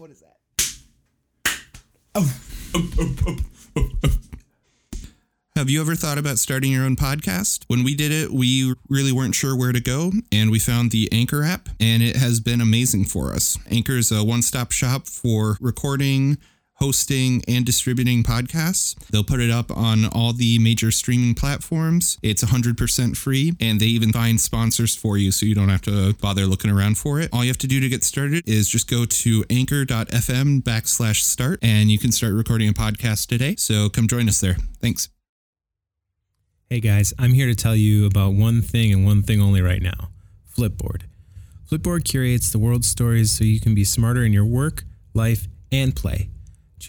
What is that? Have you ever thought about starting your own podcast? When we did it, we really weren't sure where to go, and we found the Anchor app, and it has been amazing for us. Anchor is a one stop shop for recording, hosting, and distributing podcasts. They'll put it up on all the major streaming platforms. It's 100% free, and they even find sponsors for you so you don't have to bother looking around for it. All you have to do to get started is just go to anchor.fm backslash start, and you can start recording a podcast today. So come join us there. Thanks. Hey guys, I'm here to tell you about one thing and one thing only right now Flipboard. Flipboard curates the world's stories so you can be smarter in your work, life, and play.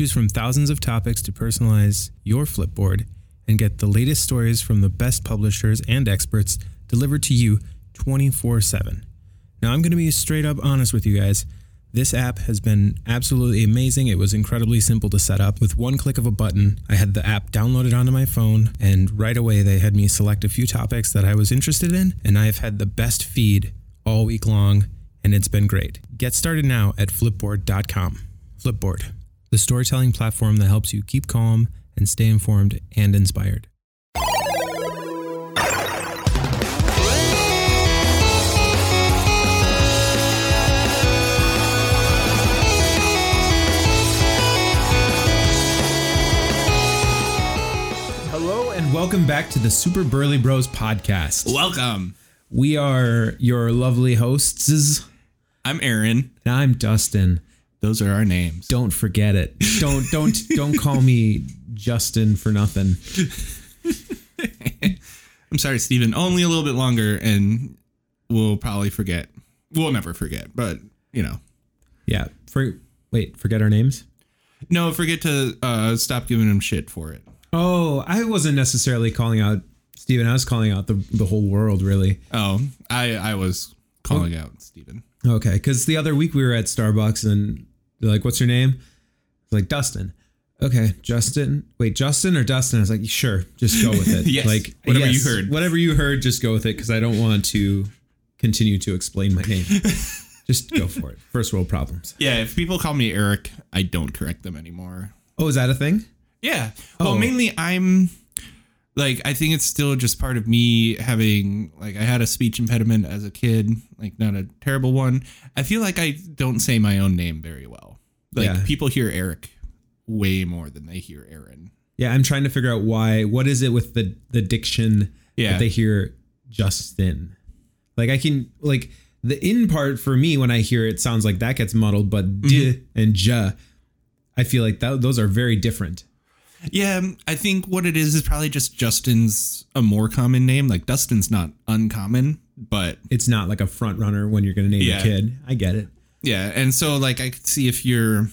Choose from thousands of topics to personalize your Flipboard and get the latest stories from the best publishers and experts delivered to you 24 7. Now, I'm going to be straight up honest with you guys. This app has been absolutely amazing. It was incredibly simple to set up. With one click of a button, I had the app downloaded onto my phone, and right away they had me select a few topics that I was interested in, and I've had the best feed all week long, and it's been great. Get started now at flipboard.com. Flipboard, the storytelling platform that helps you keep calm and stay informed and inspired. Hello and welcome back to the Super Burly Bros podcast. Welcome. We are your lovely hosts. I'm Aaron. And I'm Dustin. Those are our names. Don't forget it. Don't don't don't call me Justin for nothing. I'm sorry, Stephen. Only a little bit longer, and we'll probably forget. We'll never forget, but you know. Yeah. For wait, forget our names? No, forget to uh, stop giving him shit for it. Oh, I wasn't necessarily calling out Stephen. I was calling out the the whole world really. Oh, I I was calling out Stephen. Okay, because the other week we were at Starbucks and they're like, "What's your name?" Like Dustin. Okay, Justin. Wait, Justin or Dustin? I was like, "Sure, just go with it." Yes, like whatever you heard. Whatever you heard, just go with it because I don't want to continue to explain my name. just go for it. First world problems. Yeah, if people call me Eric, I don't correct them anymore. Oh, is that a thing? Yeah. Oh. Well, Oh. mainly I'm like I think it's still just part of me having like I had a speech impediment as a kid, like not a terrible one. I feel like I don't say my own name very well. Like Yeah. people hear Eric way more than they hear Aaron. Yeah, I'm trying to figure out why. What is it with the the diction Yeah. that they hear Justin? Like I can like the in part for me when I hear it sounds like that gets muddled, but d Mm-hmm. and ja, I feel like that, those are very different. Yeah, um, I think what it is is probably just Justin's a more common name. Like Dustin's not uncommon, but It's not like a front runner when you're going to name Yeah. a kid. I get it. Yeah, and so like I could see if you're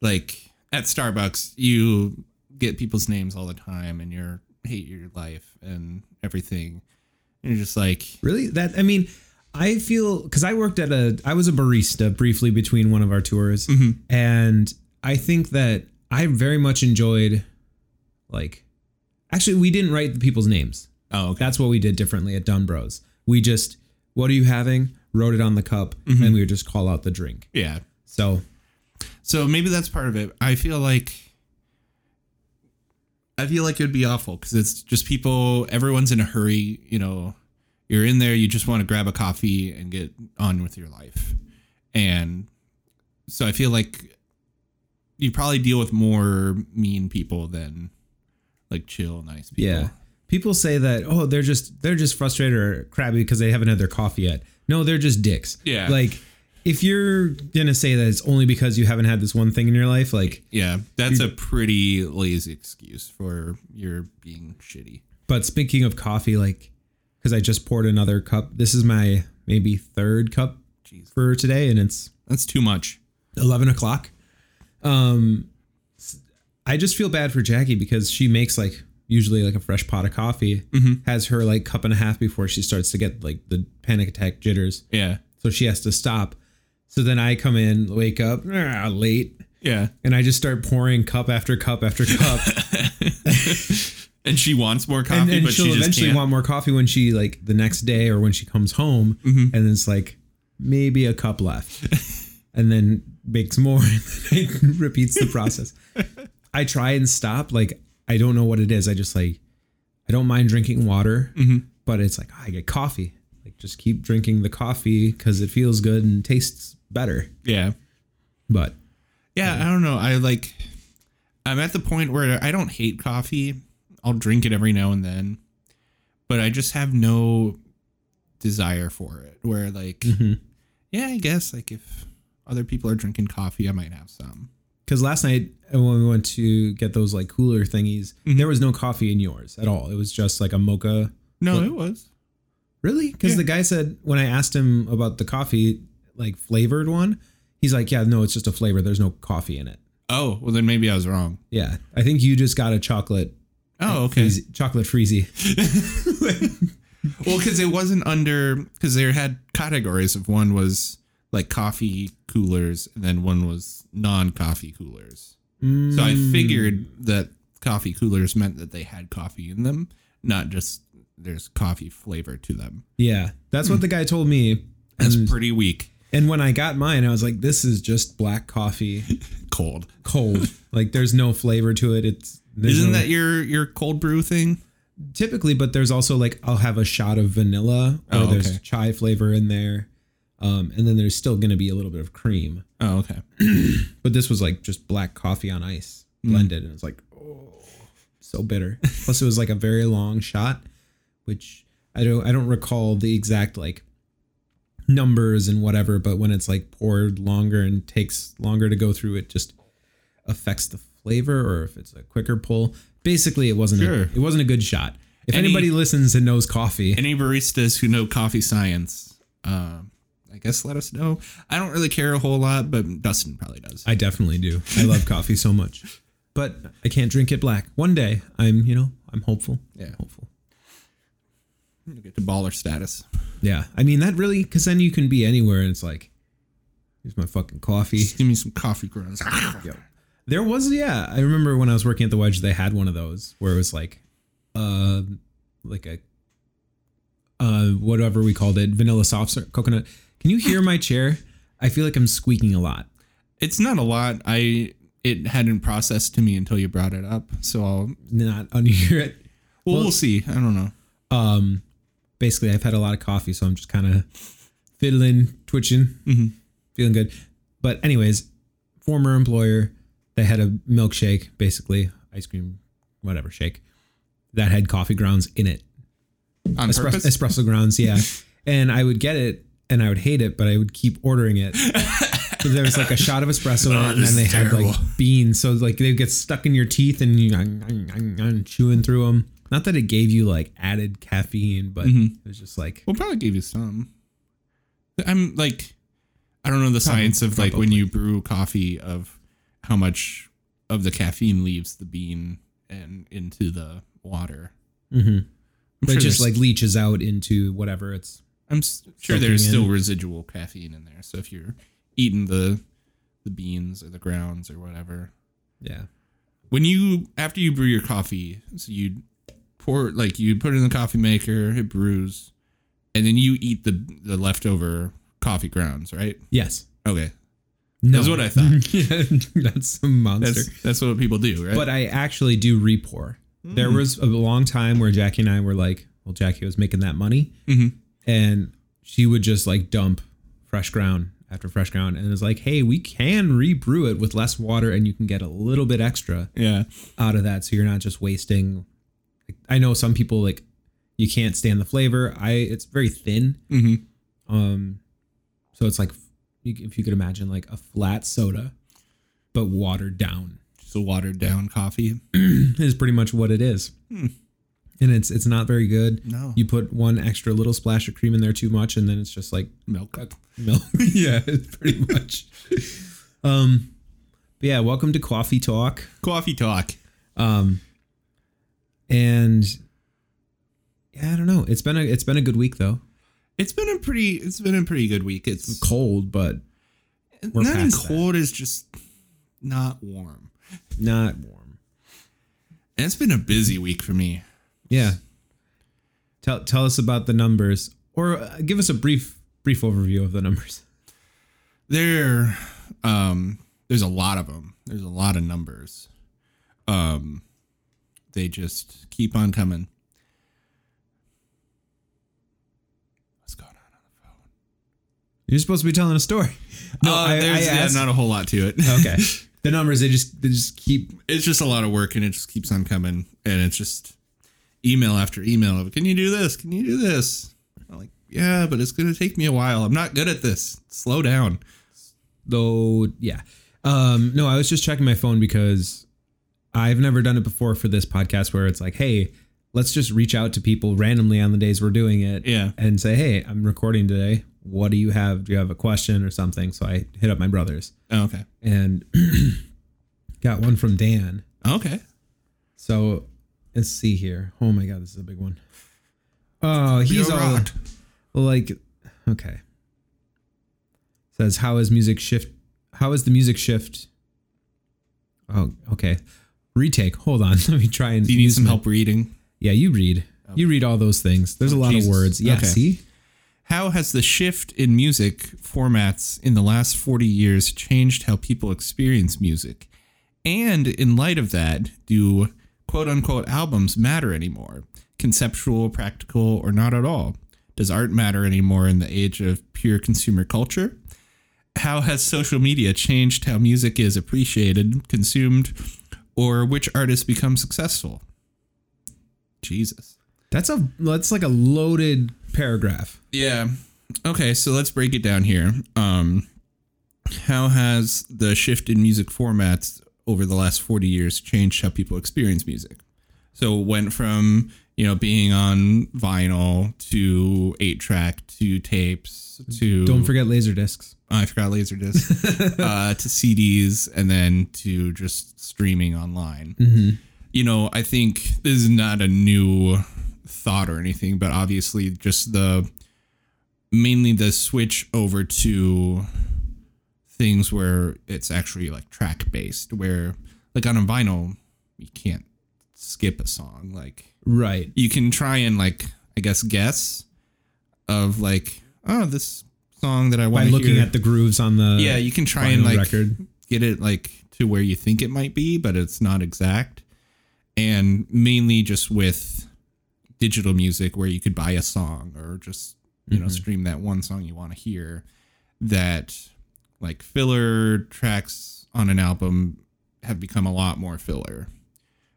like at Starbucks, you get people's names all the time, and you're hate your life and everything. And you're just like, Really? That I mean, I feel because I worked at a I was a barista briefly between one of our tours, Mm-hmm. and I think that I very much enjoyed like actually we didn't write the people's names. oh, okay. That's what we did differently at Dunn Bros. We just what are you having? Wrote it on the cup, Mm-hmm. and we would just call out the drink. yeah. So So maybe that's part of it. I feel like. I feel like it would be awful because it's just people. Everyone's in a hurry. You know, you're in there. You just want to grab a coffee and get on with your life, and so I feel like you probably deal with more mean people than like chill, nice people. yeah, people say that oh they're just they're just frustrated or crabby because they haven't had their coffee yet. No, they're just dicks. Yeah. like if you're gonna say that it's only because you haven't had this one thing in your life, like yeah. That's a pretty lazy excuse for your being shitty. But speaking of coffee, like, because I just poured another cup. This is my maybe third cup Jeez. for today, and it's That's too much. eleven o'clock. Um, I just feel bad for Jackie because she makes like usually like a fresh pot of coffee, has her like cup and a half before she starts to get like the panic attack jitters, Yeah. so she has to stop. So then I come in, wake up ah, late, Yeah. and I just start pouring cup after cup after cup. And she wants more coffee, and, and but she'll she just eventually can't. want more coffee when she like the next day or when she comes home Mm-hmm. and it's like maybe a cup left and then makes more and then repeats the process. I try and stop. Like I don't know what it is. I just like I don't mind drinking water, mm-hmm. but it's like I get coffee. Like just keep drinking the coffee because it feels good and tastes better. Yeah. But Yeah, I don't know. I like I'm at the point where I don't hate coffee. I'll drink it every now and then. But I just have no desire for it. Where like mm-hmm. yeah, I guess like if other people are drinking coffee, I might have some. Because last night uh, when we went to get those like cooler thingies, there was no coffee in yours at all. It was just like a mocha. No, it was. Really? Because Yeah. the guy said when I asked him about the coffee, like flavored one, he's like, "Yeah, no, it's just a flavor. There's no coffee in it." Oh, well then maybe I was wrong. Yeah, I think you just got a chocolate. Oh, okay. freezy- chocolate freezy. Well, because it wasn't under because they had categories of one was like coffee coolers and then one was non-coffee coolers. So I mm. figured that coffee coolers meant that they had coffee in them, not just there's coffee flavor to them. Yeah, that's what the guy told me. That's And, pretty weak. and when I got mine, I was like, "This is just black coffee, Cold. cold. like there's no flavor to it. It's Isn't no- that your your cold brew thing? typically, but there's also like I'll have a shot of vanilla or Oh, there's chai flavor in there, um, and then there's still going to be a little bit of cream. Oh, okay. But this was like just black coffee on ice blended, and it's like oh, so bitter. Plus, it was like a very long shot, which I don't I don't recall the exact like numbers and whatever. But when it's like poured longer and takes longer to go through, it just affects the flavor. Or if it's a quicker pull, basically, it wasn't Sure. a, it wasn't a good shot. If Any- anybody listens and knows coffee, Any baristas who know coffee science, um, I guess let us know. I don't really care a whole lot, but Dustin probably does. I definitely do. I love coffee so much, but I can't drink it black. One day, I'm you know I'm hopeful. Yeah. hopeful. You get to baller status. Yeah, I mean that really because then you can be anywhere and it's like, here's my fucking coffee. Just give me some coffee grounds. There was yeah, I remember when I was working at the Wedge, they had one of those where it was like, uh, like a, uh, whatever we called it, vanilla soft serve coconut. Can you hear my chair? I feel like I'm squeaking a lot. It's not a lot. I it hadn't processed to me until you brought it up. So I'll Not unhear it. well, we'll see. I don't know. Um, basically, I've had a lot of coffee, so I'm just kind of fiddling, twitching, feeling good. But anyways, former employer, they had a milkshake, basically ice cream, whatever shake, that had coffee grounds in it, On Espres- purpose. espresso grounds, yeah. and I would get it, and I would hate it, but I would keep ordering it. So there was like a shot of espresso, in it, and Oh, then they had like beans, so like they get stuck in your teeth, and you chewing through them. Not that it gave you like added caffeine, but Mm-hmm. it was just like We'll probably give you some. I'm like, I don't know the science of like when you brew coffee of how much of the caffeine leaves the bean and into the water. Mhm. I'm but it just like leaches out into whatever it's. I'm sure there's in. still residual caffeine in there. So if you're eating the the beans or the grounds or whatever, Yeah. when you after you brew your coffee, so you pour like you put it in the coffee maker, it brews, and then you eat the the leftover coffee grounds, right? Yes. Okay, No. That's what I thought. That's a monster. that's that's what people do, right? but I actually do re-pour. There was a long time where Jackie and I were like, well, Jackie was making that money, Mhm. And she would just like dump fresh ground after fresh ground, and it was like, hey, we can re-brew it with less water, and you can get a little bit extra yeah, out of that, so you're not just wasting. I know some people like you can't stand the flavor. I it's very thin, hmm um, so it's like if you could imagine like a flat soda, but watered down. just a watered down coffee. is pretty much what it is. And it's it's not very good. No. You put one extra little splash of cream in there too much, and then it's just like Milk. milk. yeah, it's pretty much. Um, but yeah, welcome to Coffee Talk. Coffee talk. Um, and yeah, I don't know. It's been a it's been a good week though. It's been a pretty. It's been a pretty good week. It's Cold, but we're not past cold. Is just not warm. not warm. And it's been a busy week for me. Yeah. Tell tell us about the numbers, or uh, give us a brief brief overview of the numbers. There, Um, there's a lot of them. There's a lot of numbers. Um, they just keep on coming. What's going on on the phone? You're supposed to be telling a story. No, Uh, I, I there's yeah, not a whole lot to it. okay. The numbers they just they just keep it's just a lot of work and it just keeps on coming and it's just email after email of can you do this can you do this I'm like yeah but it's gonna take me a while i'm not good at this slow down though yeah. Um no, I was just checking my phone because I've never done it before for this podcast where it's like, hey, let's just reach out to people randomly on the days we're doing it. Yeah. And say, hey, I'm recording today. What do you have? Do you have a question or something? So I hit up my brothers oh, okay and got one from Dan. okay So let's see here. Oh my god, this is a big one. Oh, he's all like okay. Says how is music shift how is the music shift? Oh, okay. Retake. Hold on. Let me try and do you need some my- help reading Yeah, you read. You read all those things. There's a lot Jesus. of words. Yeah, Okay. see? how has the shift in music formats in the last 40 years changed how people experience music and in light of that do quote unquote albums matter anymore conceptual practical or not at all does art matter anymore in the age of pure consumer culture how has social media changed how music is appreciated consumed or which artists become successful jesus That's a that's like a loaded paragraph. yeah. Okay, so let's break it down here. Um, how has the shift in music formats over the last 40 years changed how people experience music? So it went from, you know, being on vinyl to 8 track to tapes to Don't forget laser discs. I forgot Laserdisc uh, to CDs and then to just streaming online. You know, I think this is not a new thought or anything, but obviously just the mainly the switch over to things where it's actually like track based, where like on a vinyl you can't skip a song. Like Right. you can try and like I guess guess of like oh this song that I want to looking hear. at the grooves on the yeah, you can try and like record. get it like to where you think it might be, but it's not exact. And mainly just with digital music where you could buy a song or just you know mm-hmm. stream that one song you want to hear that like filler tracks on an album have become a lot more filler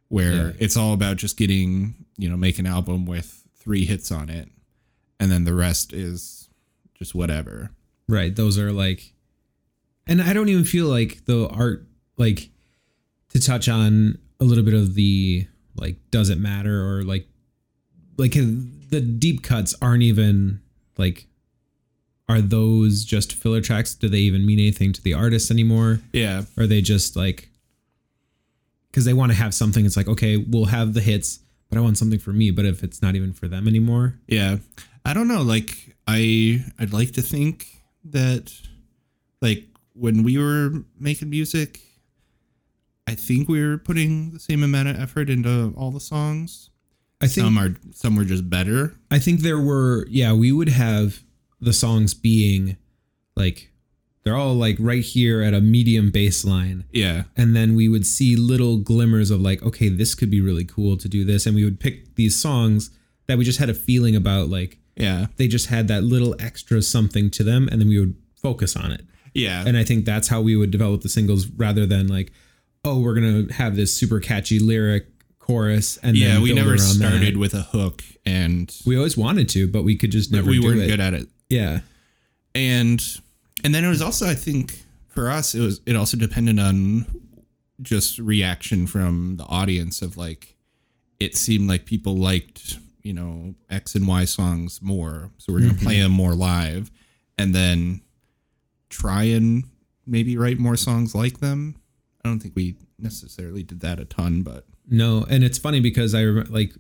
where Yeah. it's all about just getting you know make an album with three hits on it and then the rest is just whatever Right. Those are like, and I don't even feel like the art, like, to touch on a little bit of the, like, does it matter or like, like the deep cuts aren't even like, are those just filler tracks? Do they even mean anything to the artist anymore? yeah Or are they just like, because they want to have something, it's like, okay, we'll have the hits, but I want something for me. But if it's not even for them anymore, Yeah. I don't know. Like I I'd like to think that like when we were making music, I think we were putting the same amount of effort into all the songs. I think Some are some were just better. I think there were, yeah, we would have the songs being like, they're all like right here at a medium bass line. Yeah. And then we would see little glimmers of like, okay, this could be really cool to do this. And we would pick these songs that we just had a feeling about, like, Yeah. they just had that little extra something to them. And then we would focus on it. Yeah. And I think that's how we would develop the singles rather than like, oh, we're going to have this super catchy lyric chorus. And yeah, then we never started that. with a hook and We always wanted to, but we could just never we weren't it. good at it. Yeah. and and then it was also i think for us it was it also depended on just reaction from the audience of like it seemed like people liked you know x and y songs more so we're gonna mm-hmm. play them more live and then try and maybe write more songs like them i don't think we necessarily did that a ton but No, and it's funny because I like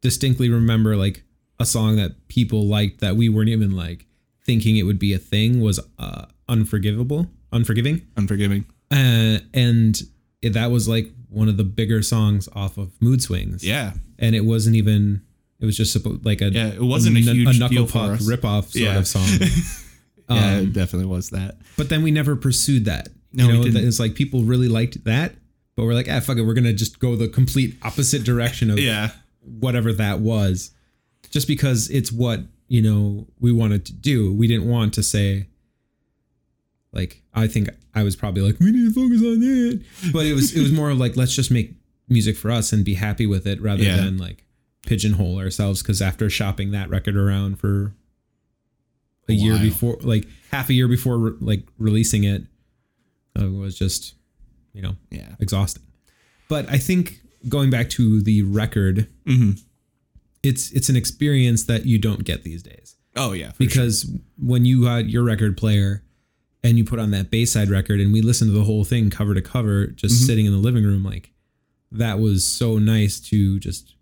distinctly remember like a song that people liked that we weren't even like thinking it would be a thing was uh, unforgivable, unforgiving, unforgiving uh, and it, that was like one of the bigger songs off of Mood Swings. yeah and it wasn't even. It was just supposed like a Yeah, it wasn't a huge a knuckle puck ripoff sort Yeah. of song. yeah, Um, it definitely was that. but then we never pursued that. No, you we know, it's like people really liked that, but we're like, ah, fuck it, we're gonna just go the complete opposite direction of Yeah, whatever that was, just because it's what you know we wanted to do. We didn't want to say, like, I think I was probably like, we need to focus on that, but it was it was more of like, let's just make music for us and be happy with it, rather Yeah. than like pigeonhole ourselves. Because after shopping that record around for a A year while. before, like half a year before, re- like releasing it, uh, was just, you know, yeah. exhausting. But I think going back to the record, hmm it's it's an experience that you don't get these days Oh yeah, because when you had your record player and you put on that Bayside record and we listened to the whole thing cover to cover, just Mhm. sitting in the living room, like that was so nice to just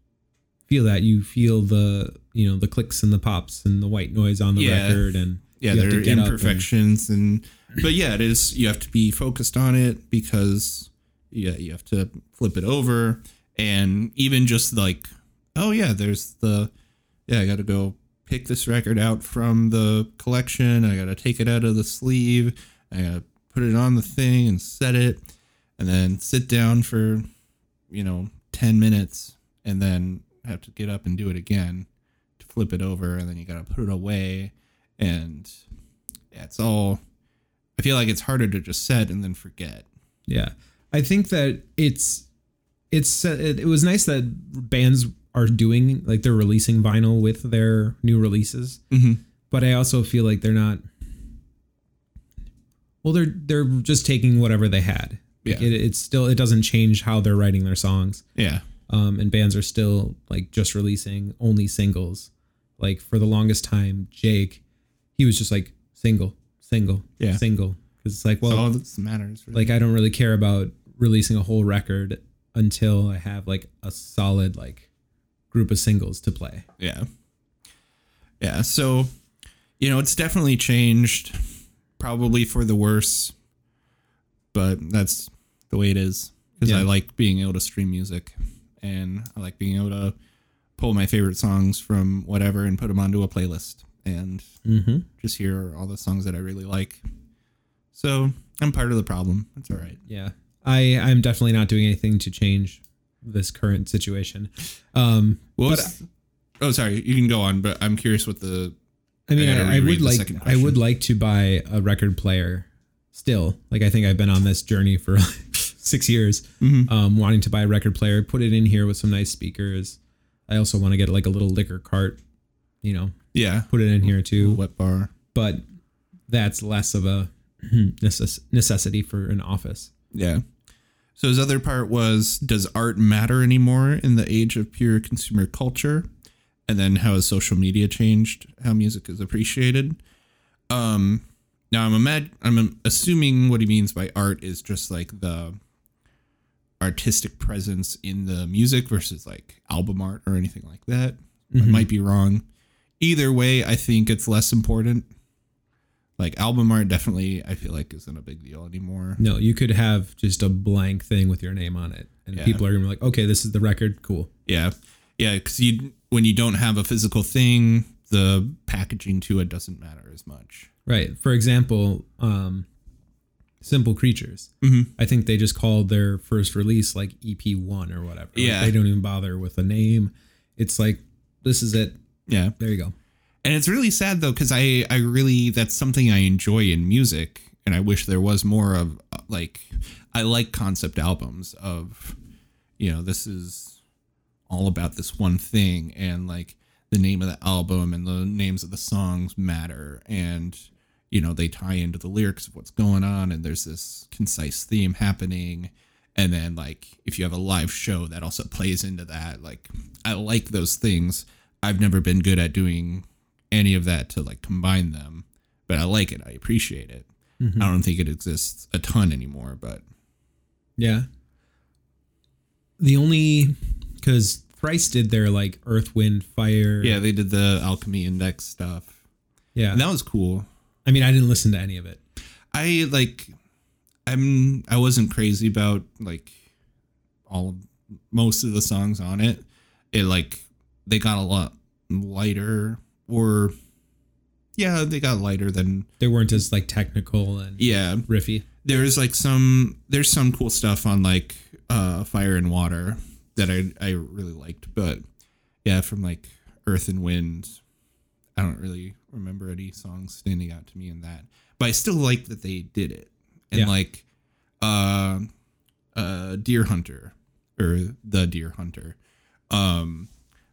feel that you feel the you know the clicks and the pops and the white noise on the Yeah. record and yeah, there are up and- imperfections and, but yeah, it is. You have to be focused on it because yeah, you have to flip it over and even just like, oh yeah, there's the yeah, I got to go pick this record out from the collection. I got to take it out of the sleeve. I got to put it on the thing and set it, and then sit down for you know ten minutes, and then have to get up and do it again to flip it over, and then you got to put it away, and yeah, it's all. I feel like it's harder to just set and then forget. Yeah, I think that it's it's it, it was nice that bands are doing like they're releasing vinyl with their new releases, Mm-hmm. but I also feel like they're not. Well, they're they're just taking whatever they had. Like, Yeah. it, it's still it doesn't change how they're writing their songs. Yeah, Um, and bands are still like just releasing only singles. Like for the longest time, Jake, he was just like single, single, Yeah. single. Because it's like, well, well, all that matters. Really. like I don't really care about releasing a whole record until I have like a solid like group of singles to play. Yeah. Yeah. So, you know, it's definitely changed, probably for the worse, but that's the way it is. Because Yeah. I like being able to stream music and I like being able to pull my favorite songs from whatever and put them onto a playlist and Mm-hmm. just hear all the songs that I really like. So I'm part of the problem. It's all right. Yeah, I I'm definitely not doing anything to change this current situation. Um, What oh, sorry. You can go on, but I'm curious what the. I mean, I I, I would like I would like to buy a record player. Still, like I think I've been on this journey for six years, Mhm. um, wanting to buy a record player, put it in here with some nice speakers. I also want to get like a little liquor cart, you know, Yeah. put it in here too. Wet bar. but that's less of a necess- necessity for an office. Yeah. So his other part was Does art matter anymore in the age of pure consumer culture? And then how has social media changed how music is appreciated? Um now I'm imag- I'm assuming what he means by art is just like the artistic presence in the music versus like album art or anything like that. I Mhm. might be wrong. Either way, I think it's less important. Like album art definitely I feel like isn't a big deal anymore. No, you could have just a blank thing with your name on it, and Yeah. people are gonna be like, "Okay, this is the record. Cool." Yeah, yeah, because you when you don't have a physical thing, the packaging to it doesn't matter as much. Right. For example, um, Simple Creatures. Mm-hmm. I think they just called their first release like EP one or whatever. Like, Yeah. they don't even bother with a name. It's like this is it. Yeah, There you go. And it's really sad though because I I really that's something I enjoy in music, and I wish there was more of like I like concept albums of you know this is all about this one thing and like the name of the album and the names of the songs matter and you know they tie into the lyrics of what's going on and there's this concise theme happening. And then like if you have a live show that also plays into that. Like i like those things. I've never been good at doing any of that to like combine them but i like it i appreciate it Mhm. i don't think it exists a ton anymore but Yeah. The only because Thrice did their like Earth, Wind, Fire. yeah they did the alchemy index stuff Yeah. and that was cool I mean, I didn't listen to any of it. I like I'm I wasn't crazy about like all of most of the songs on it. It like they got a lot lighter or yeah, they got lighter than They weren't as like technical and yeah. riffy. There's like some there's some cool stuff on like uh Fire and Water that I I really liked, but yeah, from like Earth and Wind, I don't really remember any songs standing out to me in that. But I still like that they did it. And Yeah. like uh uh Dear Hunter or The Dear Hunter. Um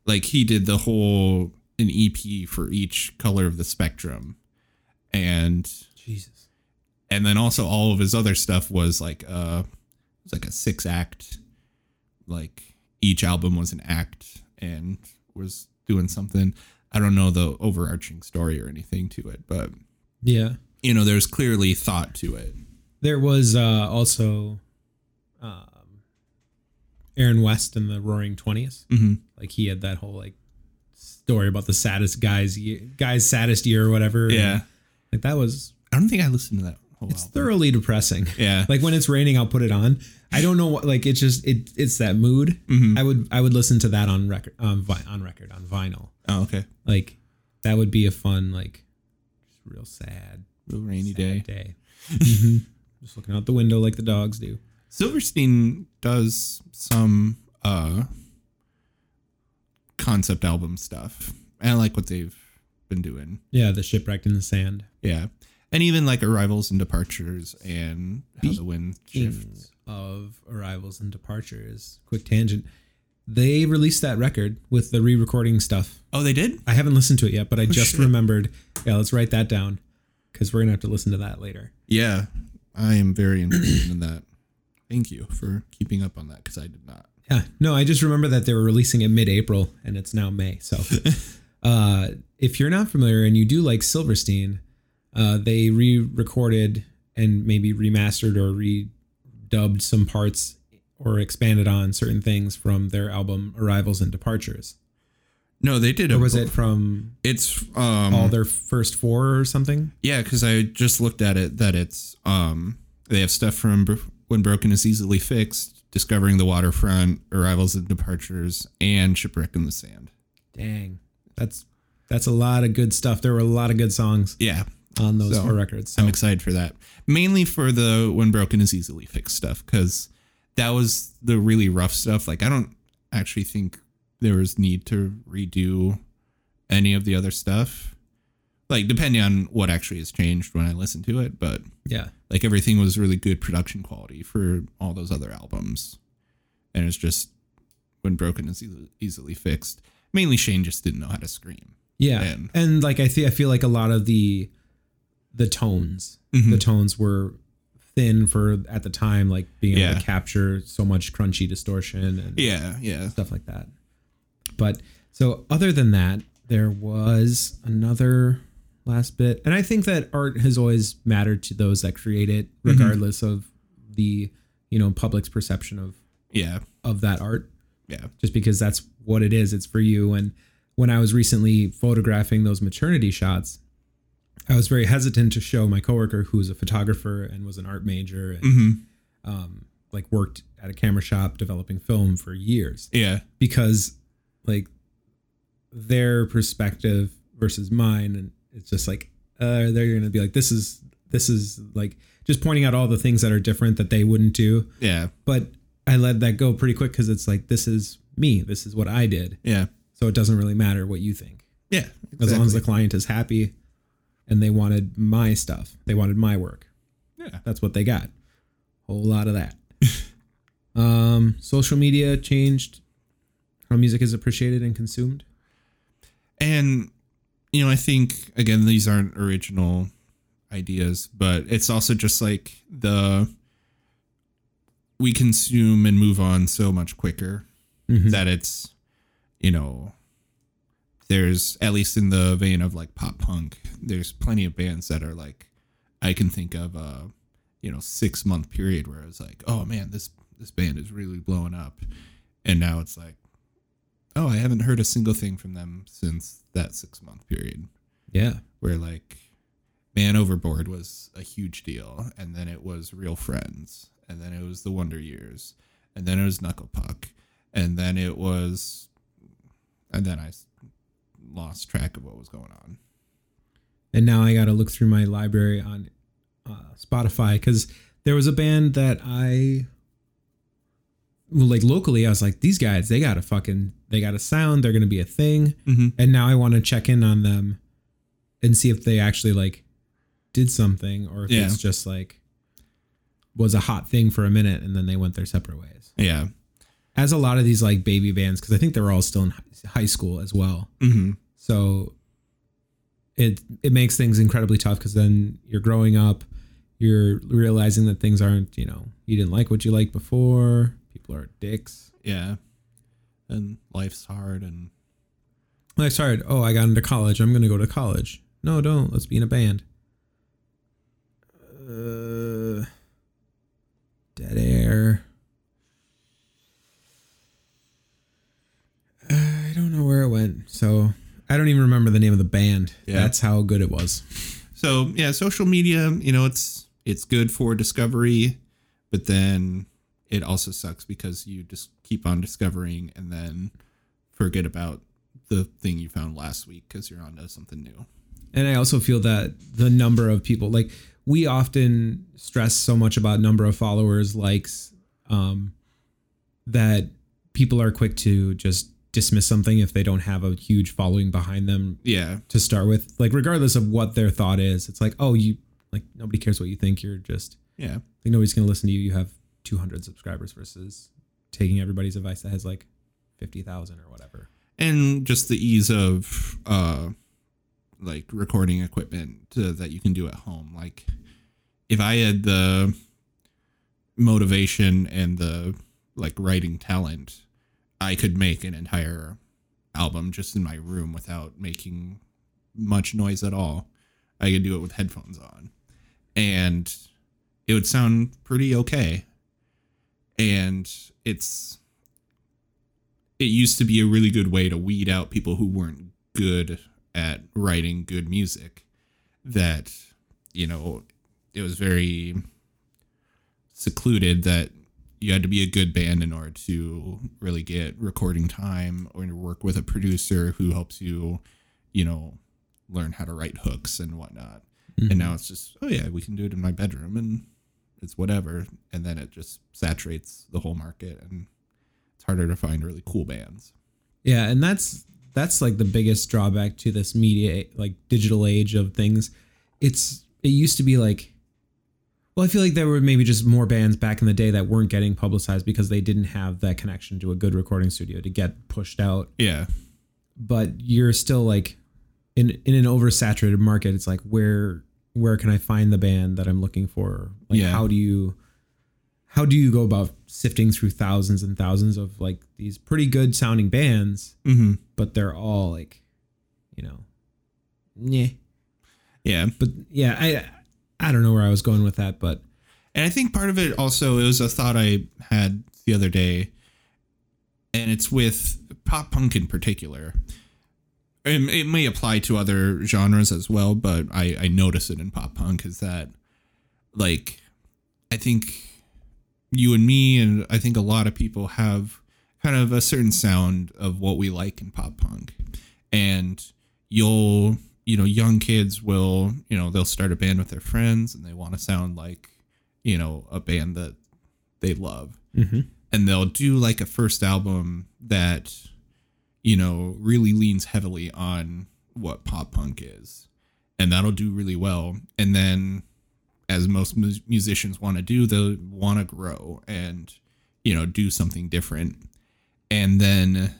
like he did the whole an EP for each color of the spectrum. And Jesus. and then also all of his other stuff was like uh it was like a six act like each album was an act and was doing something i don't know the overarching story or anything to it but Yeah. you know there's clearly thought to it There was uh, also um, Aaron West and the Roaring 20s. mm-hmm. Like he had that whole like story about the saddest guys guy's saddest year or whatever. yeah Like that was i don't think i listened to that whole it's album thoroughly depressing. yeah Like when it's raining, I'll put it on. I don't know what like it's just it it's that mood. Mhm. I would I would listen to that on record on vi- on record on vinyl. oh okay Like that would be a fun like just real sad real rainy sad day day. Mhm. Just looking out the window like the dogs do. silverstein does some uh concept album stuff and i like what they've been doing Yeah, the shipwrecked in the sand. Yeah. And even like arrivals and departures and how the wind shifts. Of arrivals and departures. Quick tangent. They released that record with the re-recording stuff. Oh, they did? I haven't listened to it yet, but I oh, just shit. remembered. Yeah, let's write that down because we're gonna have to listen to that later. Yeah. I am very interested in that. Thank you for keeping up on that because I did not. Yeah, no, I just remember that they were releasing it mid-April and it's now May. So, uh, if you're not familiar and you do like Silverstein, uh, they re-recorded and maybe remastered or redubbed some parts or expanded on certain things from their album Arrivals and Departures. No, they did. Or a was it from It's um all their first four or something? yeah, because I just looked at it that it's um they have stuff from When Broken is Easily Fixed, Discovering the Waterfront, Arrivals and Departures, and Shipwreck in the Sand. Dang, that's that's a lot of good stuff. There were a lot of good songs Yeah, on those So, four records. So. I'm excited for that. Mainly for the when broken is easily fixed stuff because that was the really rough stuff. Like I don't actually think there was need to redo any of the other stuff. Like depending on what actually has changed when I listen to it, but yeah, like everything was really good production quality for all those other albums, and it's just when broken is easily, fixed. Mainly Shane just didn't know how to scream. Yeah, And- and like I think I feel like a lot of the the tones, Mm-hmm. the tones were thin for at the time, like being able to capture so much crunchy distortion and Yeah, yeah. stuff like that. But so other than that, there was another last bit, and I think that art has always mattered to those that create it, Mm-hmm. regardless of the you know public's perception of Yeah, of that art yeah. just because that's what it is. It's for you. And when I was recently photographing those maternity shots, I was very hesitant to show my coworker, who's a photographer and was an art major and hmm um, like worked at a camera shop developing film for years, Yeah, because like their perspective versus mine, and it's just like uh, they're gonna be like, this is this is like just pointing out all the things that are different that they wouldn't do yeah, but I let that go pretty quick because it's like this is me, this is what I did, yeah. so it doesn't really matter what you think Yeah, as long as the client is happy and they wanted my stuff, they wanted my work. yeah. That's what they got. Whole lot of that. um, social media changed how music is appreciated and consumed. And you know, I think again these aren't original ideas, but it's also just like the we consume and move on so much quicker Mhm. that it's you know there's at least in the vein of like pop punk there's plenty of bands that are like i can think of a you know six month period where i was like oh man this this band is really blowing up and now it's like oh i haven't heard a single thing from them since that six month period Yeah. where like man overboard was a huge deal and then it was real friends and then it was the wonder years and then it was knuckle puck and then it was and then I lost track of what was going on and now I got to look through my library on uh, Spotify because there was a band that I like locally. I was like, these guys, they got a fucking, they got a sound. They're gonna be a thing. Mhm. And now I want to check in on them and see if they actually like did something or if Yeah. it's just like was a hot thing for a minute and then they went their separate ways. Yeah. As a lot of these like baby bands, because I think they were all still in high school as well. hmm So it it makes things incredibly tough because then you're growing up, you're realizing that things aren't, you know, you didn't like what you liked before. People are dicks. Yeah. And life's hard and Like, sorry, oh, I got into college. I'm gonna go to college. No, don't. Let's be in a band. Uh, dead air. I don't know where it went. So I don't even remember the name of the band. Yeah. That's how good it was. So yeah, social media, you know, it's it's good for discovery, but then it also sucks because you just keep on discovering and then forget about the thing you found last week because you're on to something new. And I also feel that the number of people, like we often stress so much about number of followers, likes, um, that people are quick to just dismiss something if they don't have a huge following behind them Yeah, to start with. Like regardless of what their thought is, it's like, oh, you like nobody cares what you think. You're just yeah, like nobody's gonna listen to you. You have 200 subscribers versus taking everybody's advice that has like 50,000 or whatever. and just the ease of uh, like recording equipment to, that you can do at home. Like if I had the motivation and the like writing talent, I could make an entire album just in my room without making much noise at all. I could do it with headphones on. And it would sound pretty okay. And it's it used to be a really good way to weed out people who weren't good at writing good music that you know it was very secluded that you had to be a good band in order to really get recording time or to work with a producer who helps you you know learn how to write hooks and whatnot. And mm-hmm. now it's just oh yeah we can do it in my bedroom and it's whatever and then it just saturates the whole market and it's harder to find really cool bands Yeah, and that's that's like the biggest drawback to this media like digital age of things. It's it used to be like well, I feel like there were maybe just more bands back in the day that weren't getting publicized because they didn't have that connection to a good recording studio to get pushed out. yeah But you're still like in in an oversaturated market, it's like where where can I find the band that I'm looking for? Like Yeah. how do you how do you go about sifting through thousands and thousands of like these pretty good sounding bands mm-hmm. but they're all like, you know, yeah. yeah But yeah, I I don't know where I was going with that, but And I think part of it also it was a thought I had the other day, and it's with pop punk in particular. And it may apply to other genres as well, but I, I notice it in pop punk is that, like, I think you and me, and I think a lot of people have kind of a certain sound of what we like in pop punk. And you'll, you know, young kids will, you know, they'll start a band with their friends and they want to sound like, you know, a band that they love. Mm-hmm. And they'll do like a first album that, you know, really leans heavily on what pop punk is. And that'll do really well. And then, as most mu- musicians want to do, they'll want to grow and, you know, do something different. And then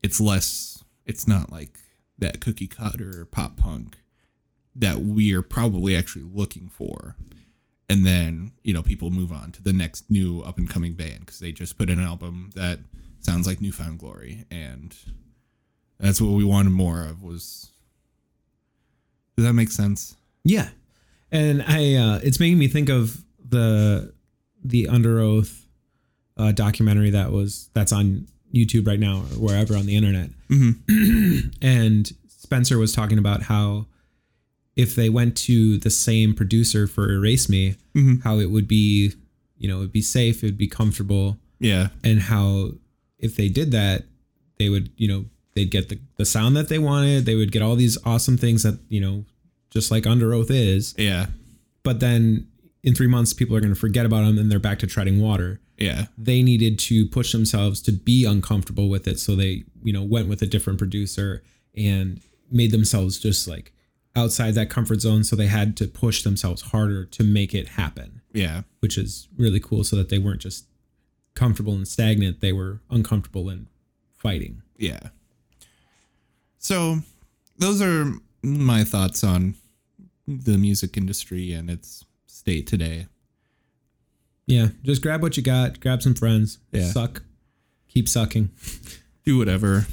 it's less, it's not like that cookie cutter pop punk that we are probably actually looking for. And then, you know, people move on to the next new up and coming band because they just put an album that sounds like New Found Glory. And that's what we wanted more of was. Does that make sense? yeah. And I uh it's making me think of the the Underoath uh documentary that was that's on YouTube right now or wherever on the internet. and Spencer was talking about how if they went to the same producer for Erase Me, how it would be, you know, it'd be safe, it'd be comfortable, Yeah. and how if they did that, they would, you know, they'd get the, the sound that they wanted. They would get all these awesome things that, you know, just like Underoath is. Yeah. But then in three months, people are going to forget about them and they're back to treading water. Yeah. They needed to push themselves to be uncomfortable with it. So they, you know, went with a different producer and made themselves just like outside that comfort zone. So they had to push themselves harder to make it happen, Yeah. which is really cool so that they weren't just comfortable and stagnant. They were uncomfortable and fighting. Yeah. So those are my thoughts on the music industry and its state today. Yeah. Just grab what you got, grab some friends, Yeah. suck, keep sucking. Do whatever.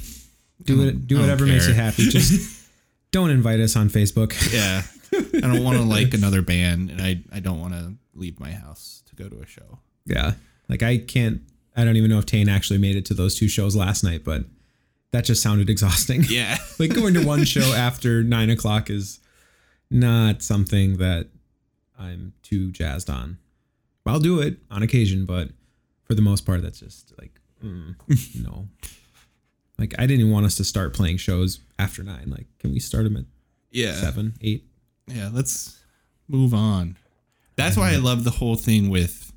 Do it. Do whatever makes you happy. Just don't invite us on Facebook. Yeah. I don't want to like another band and I, I don't want to leave my house to go to a show. Yeah. Like I can't. I don't even know if Tane actually made it to those two shows last night, but that just sounded exhausting. Yeah. like going to one show after nine o'clock is not something that I'm too jazzed on. I'll do it on occasion, but for the most part, that's just like mm, no. Like I didn't even want us to start playing shows after nine. Like, can we start them at Yeah. seven, eight? Yeah, let's move on. That's why I love the whole thing with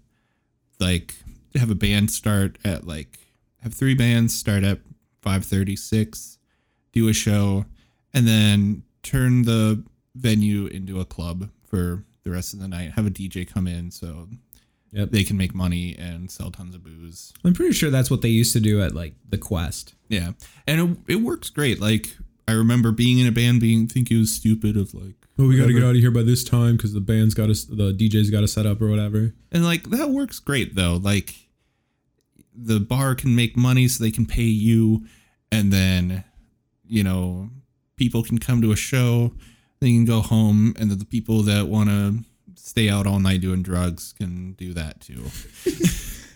like have a band start at like have three bands start at 536, do a show, and then turn the venue into a club for the rest of the night. Have a DJ come in so Yep. they can make money and sell tons of booze. I'm pretty sure that's what they used to do at like the Quest. Yeah. And it, it works great. Like I remember being in a band being think it was stupid of like Oh, we got to get out of here by this time because the band's got to, the DJ's got to set up or whatever. And like that works great though. Like the bar can make money so they can pay you and then you know people can come to a show, they can go home and then the people that want to stay out all night doing drugs can do that too.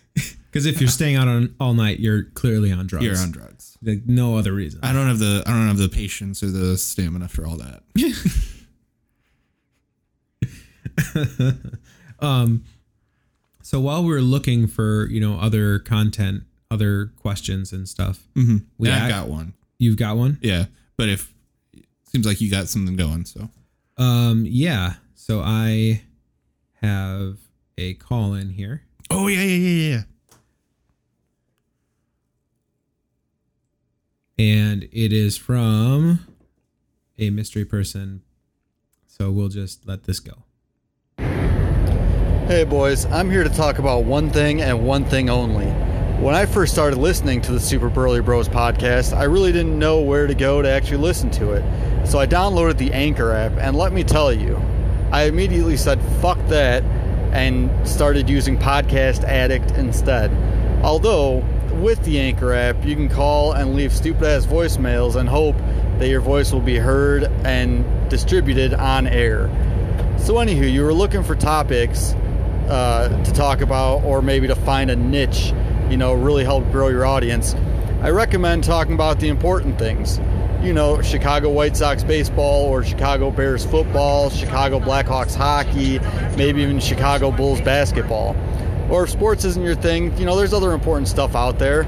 Because if you're staying out on all night, you're clearly on drugs. You're on drugs. Like, no other reason. I don't have the I don't have the patience or the stamina for all that. Um, so while we're looking for you know other content, other questions and stuff, Mm-hmm. We Yeah, I got one. you've got one. Yeah, but if seems like you got something going, so Um, yeah. So I have a call in here. oh yeah yeah yeah yeah. And it is from a mystery person. So we'll just let this go. Hey boys, I'm here to talk about one thing and one thing only. When I first started listening to the Super Burly Bros podcast, I really didn't know where to go to actually listen to it. So I downloaded the Anchor app, and let me tell you, I immediately said fuck that and started using Podcast Addict instead. Although, with the Anchor app, you can call and leave stupid ass voicemails and hope that your voice will be heard and distributed on air. So, anywho, you were looking for topics uh, to talk about, or maybe to find a niche, you know, really help grow your audience. I recommend talking about the important things. You know, Chicago White Sox baseball, or Chicago Bears football, Chicago Blackhawks hockey, maybe even Chicago Bulls basketball. Or if sports isn't your thing, you know, there's other important stuff out there,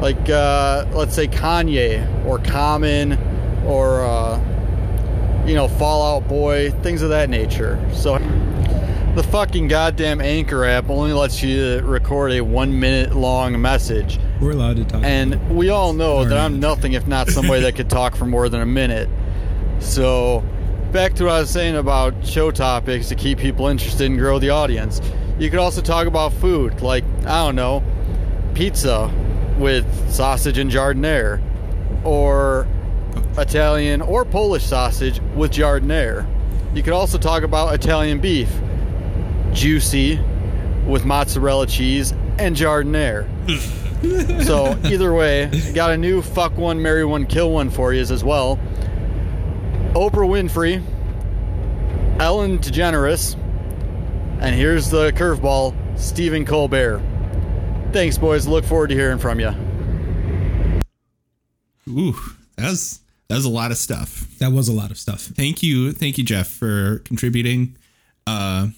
like uh, let's say Kanye or Common or uh, you know Fall Out Boy, things of that nature. So the fucking goddamn Anchor app only lets you record a one minute long message. We're allowed to talk. And we all know that. I'm nothing if not somebody that could talk for more than a minute. So, back to what I was saying about show topics to keep people interested and grow the audience. You could also talk about food, like, I don't know, pizza with sausage and giardiniera, or Italian or Polish sausage with giardiniera. You could also talk about Italian beef, juicy with mozzarella cheese and giardiniera. so either way, got a new fuck one, marry one, kill one for you as well. Oprah Winfrey, Ellen DeGeneres, and here's the curveball, Stephen Colbert. Thanks, boys. Look forward to hearing from you. Ooh, that was that was a lot of stuff. that was a lot of stuff. Thank you, thank you, Jeff, for contributing. Uh,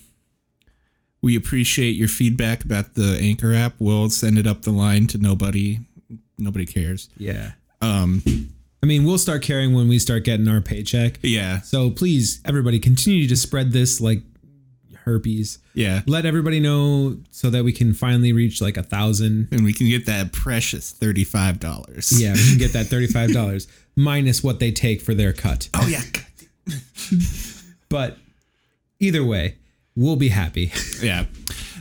we appreciate your feedback about the Anchor app. We'll send it up the line to nobody. Nobody cares. Yeah. Um, I mean, we'll start caring when we start getting our paycheck. Yeah. So please, everybody, continue to spread this like herpes. Yeah. Let everybody know so that we can finally reach like a thousand. And we can get that precious $35. Yeah, we can get that thirty-five dollars minus what they take for their cut. Oh, yeah. But either way, we'll be happy. Yeah.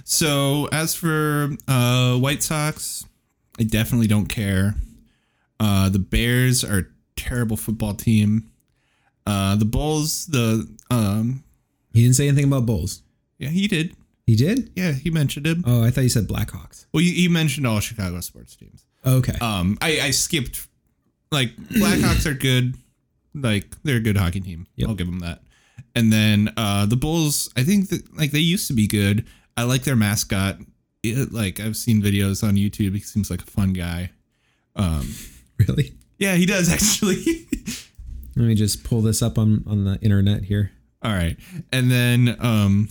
So as for uh, White Sox, I definitely don't care. Uh, the Bears are a terrible football team. Uh, the Bulls, the um, He didn't say anything about Bulls. Yeah, he did. He did? Yeah, he mentioned him. Oh, I thought you said Blackhawks. Well, he, he mentioned all Chicago sports teams. Okay. Um, I, I skipped. Like Blackhawks are good. Like they're a good hockey team. Yep. I'll give them that. And then uh, the Bulls, I think that like they used to be good. I like their mascot. It, like I've seen videos on YouTube. He seems like a fun guy. Um, really? yeah, he does actually. Let me just pull this up on on the internet here. All right, and then um,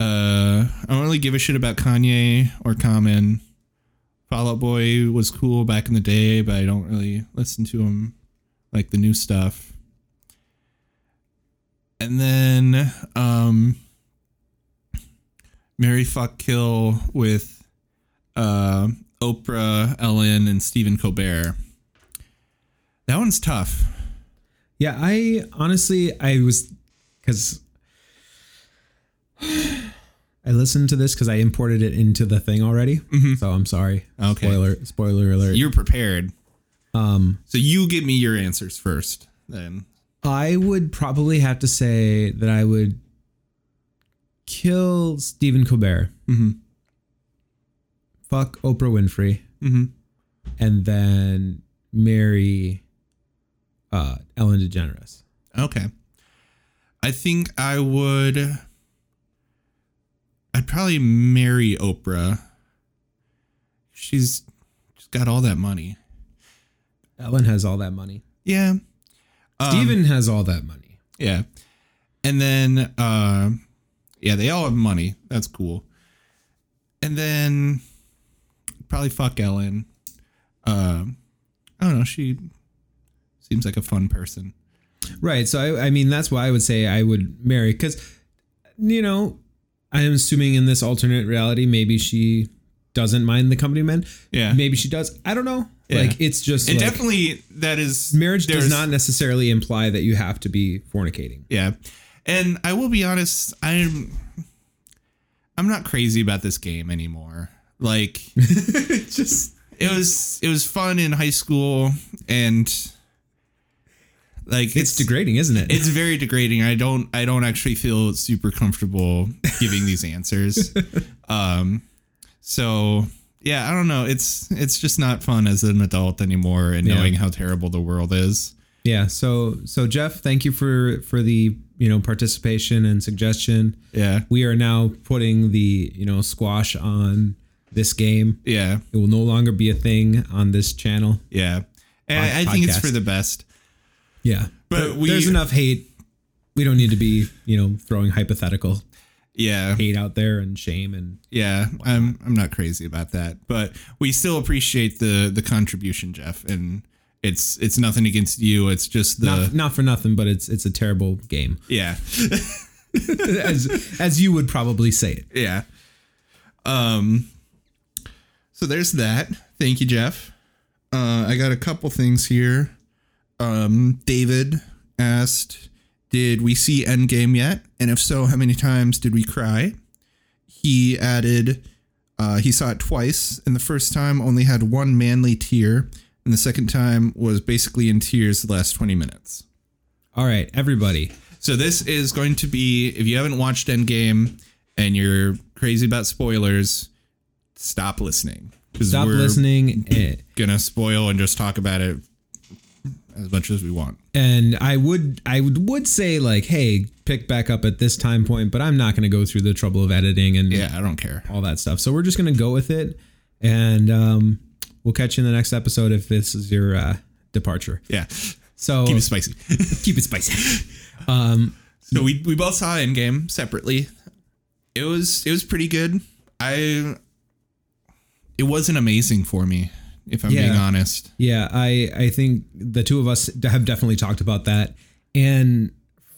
uh, I don't really give a shit about Kanye or Common. Fall Out Boy was cool back in the day, but I don't really listen to him like the new stuff. And then um, Marry Fuck Kill with uh, Oprah, Ellen, and Stephen Colbert. That one's tough. Yeah, I honestly I was because I listened to this because I imported it into the thing already. So I'm sorry. Okay. Spoiler spoiler alert. You're prepared. um, So you give me your answers first, then. I would probably have to say that I would kill Stephen Colbert, Mm-hmm. fuck Oprah Winfrey, Mm-hmm. and then marry uh, Ellen DeGeneres. Okay. I think I would. I'd probably marry Oprah. She's she's got all that money. Ellen has all that money. Yeah. Um, Stephen has all that money. Yeah. And then uh yeah, they all have money. That's cool. And then probably fuck Ellen. Uh, I don't know, she seems like a fun person. Right. So I, I mean, that's why I would say I would marry because, you know, I'm assuming in this alternate reality, maybe she doesn't mind the company men. Yeah. Maybe she does. I don't know. Yeah. Like it's just And like, definitely that is marriage does not necessarily imply that you have to be fornicating. Yeah. And I will be honest, I'm I'm not crazy about this game anymore. Like just it was it was fun in high school and like it's degrading, isn't it? it's very degrading. I don't I don't actually feel super comfortable giving these answers. Um so yeah, I don't know. It's it's just not fun as an adult anymore and Yeah. knowing how terrible the world is. yeah. So so Jeff, thank you for for the you know participation and suggestion. Yeah. We are now putting the you know squash on this game. Yeah. It will no longer be a thing on this channel. Yeah. And I, I think it's for the best. Yeah, But we- there's enough hate. We don't need to be, you know, throwing hypothetical Yeah. hate out there and shame and Yeah, I'm I'm not crazy about that, but we still appreciate the the contribution, Jeff, and it's it's nothing against you. It's just the not not for nothing, but it's it's a terrible game, yeah as as you would probably say it. yeah. Um. So there's that. Thank you, Jeff. Uh, I got a couple things here. Um, David asked, "Did we see Endgame yet? And if so, how many times did we cry?" He added, uh, he saw it twice, and the first time only had one manly tear, and the second time was basically in tears the last 20 minutes. All right, everybody. So this is going to be, if you haven't watched Endgame and you're crazy about spoilers, stop listening. Stop listening. Gonna spoil and just talk about it as much as we want. And I would I would would say like, hey, pick back up at this time point, but I'm not going to go through the trouble of editing and Yeah, I don't care. all that stuff. So we're just going to go with it, and um, we'll catch you in the next episode if this is your uh, departure. Yeah, So keep it spicy. keep it spicy. um, So we we both saw Endgame separately. It was it was pretty good. I it wasn't amazing for me. If I'm Yeah. being honest. Yeah, I I think the two of us have definitely talked about that. And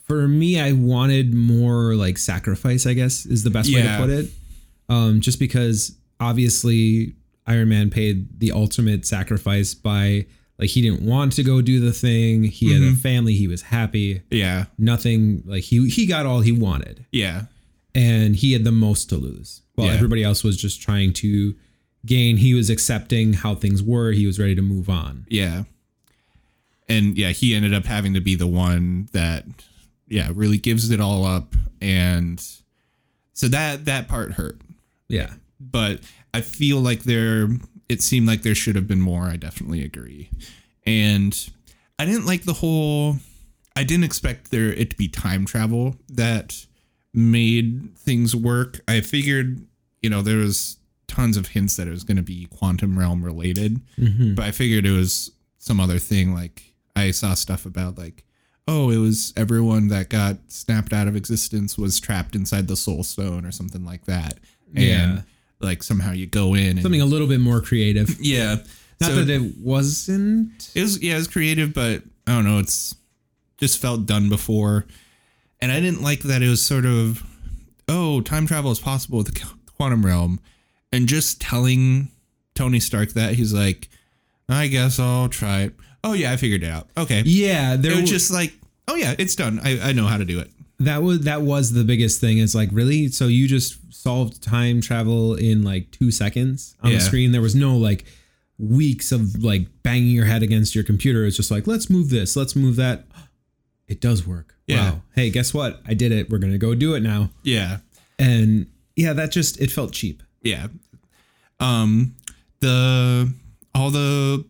for me, I wanted more like sacrifice, I guess is the best way to put it. Um, just because obviously Iron Man paid the ultimate sacrifice by like he didn't want to go do the thing. He had a family, he was happy. Yeah. Nothing like he he got all he wanted. Yeah. and he had the most to lose. While Yeah. everybody else was just trying to gain, he was accepting how things were. He was ready to move on. Yeah. And yeah, he ended up having to be the one that yeah, really gives it all up and so that that part hurt. Yeah. But I feel like there it seemed like there should have been more. I definitely agree. And I didn't like the whole I didn't expect there it to be time travel that made things work. I figured, you know, there was tons of hints that it was going to be quantum realm related, mm-hmm. but I figured it was some other thing. Like I saw stuff about like, oh, it was everyone that got snapped out of existence was trapped inside the soul stone or something like that. And Yeah. like somehow you go in and Something a little bit more creative. yeah. Not So- that it wasn't. it was yeah, it was creative, but I don't know, it's just felt done before. And I didn't like that it was sort of oh, time travel is possible with the quantum realm. And just telling Tony Stark that he's like, I guess I'll try it. Oh yeah, I figured it out. Okay. Yeah, there it was was just like, oh yeah, it's done. I, I know how to do it. that was that was the biggest thing. Is like really. So you just solved time travel in like two seconds on Yeah. the screen. There was no like weeks of like banging your head against your computer. It's just like let's move this, let's move that. It does work. Yeah. Wow. Hey, guess what? I did it. We're gonna go do it now. Yeah. And yeah, that just it felt cheap. Yeah. Um the all the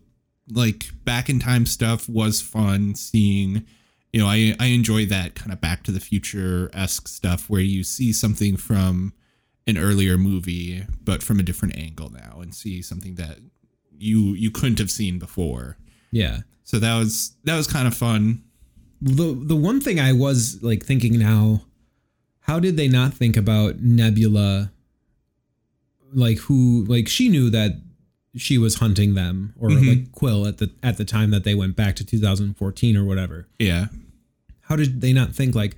like back in time stuff was fun seeing you know, I I enjoy that kind of back to the future esque stuff where you see something from an earlier movie, but from a different angle now and see something that you you couldn't have seen before. Yeah. So that was that was kind of fun. the the one thing I was like thinking now, how did they not think about Nebula? Like who? Like she knew that she was hunting them, or mm-hmm. like Quill at the at the time that they went back to 2014 or whatever. Yeah. How did they not think like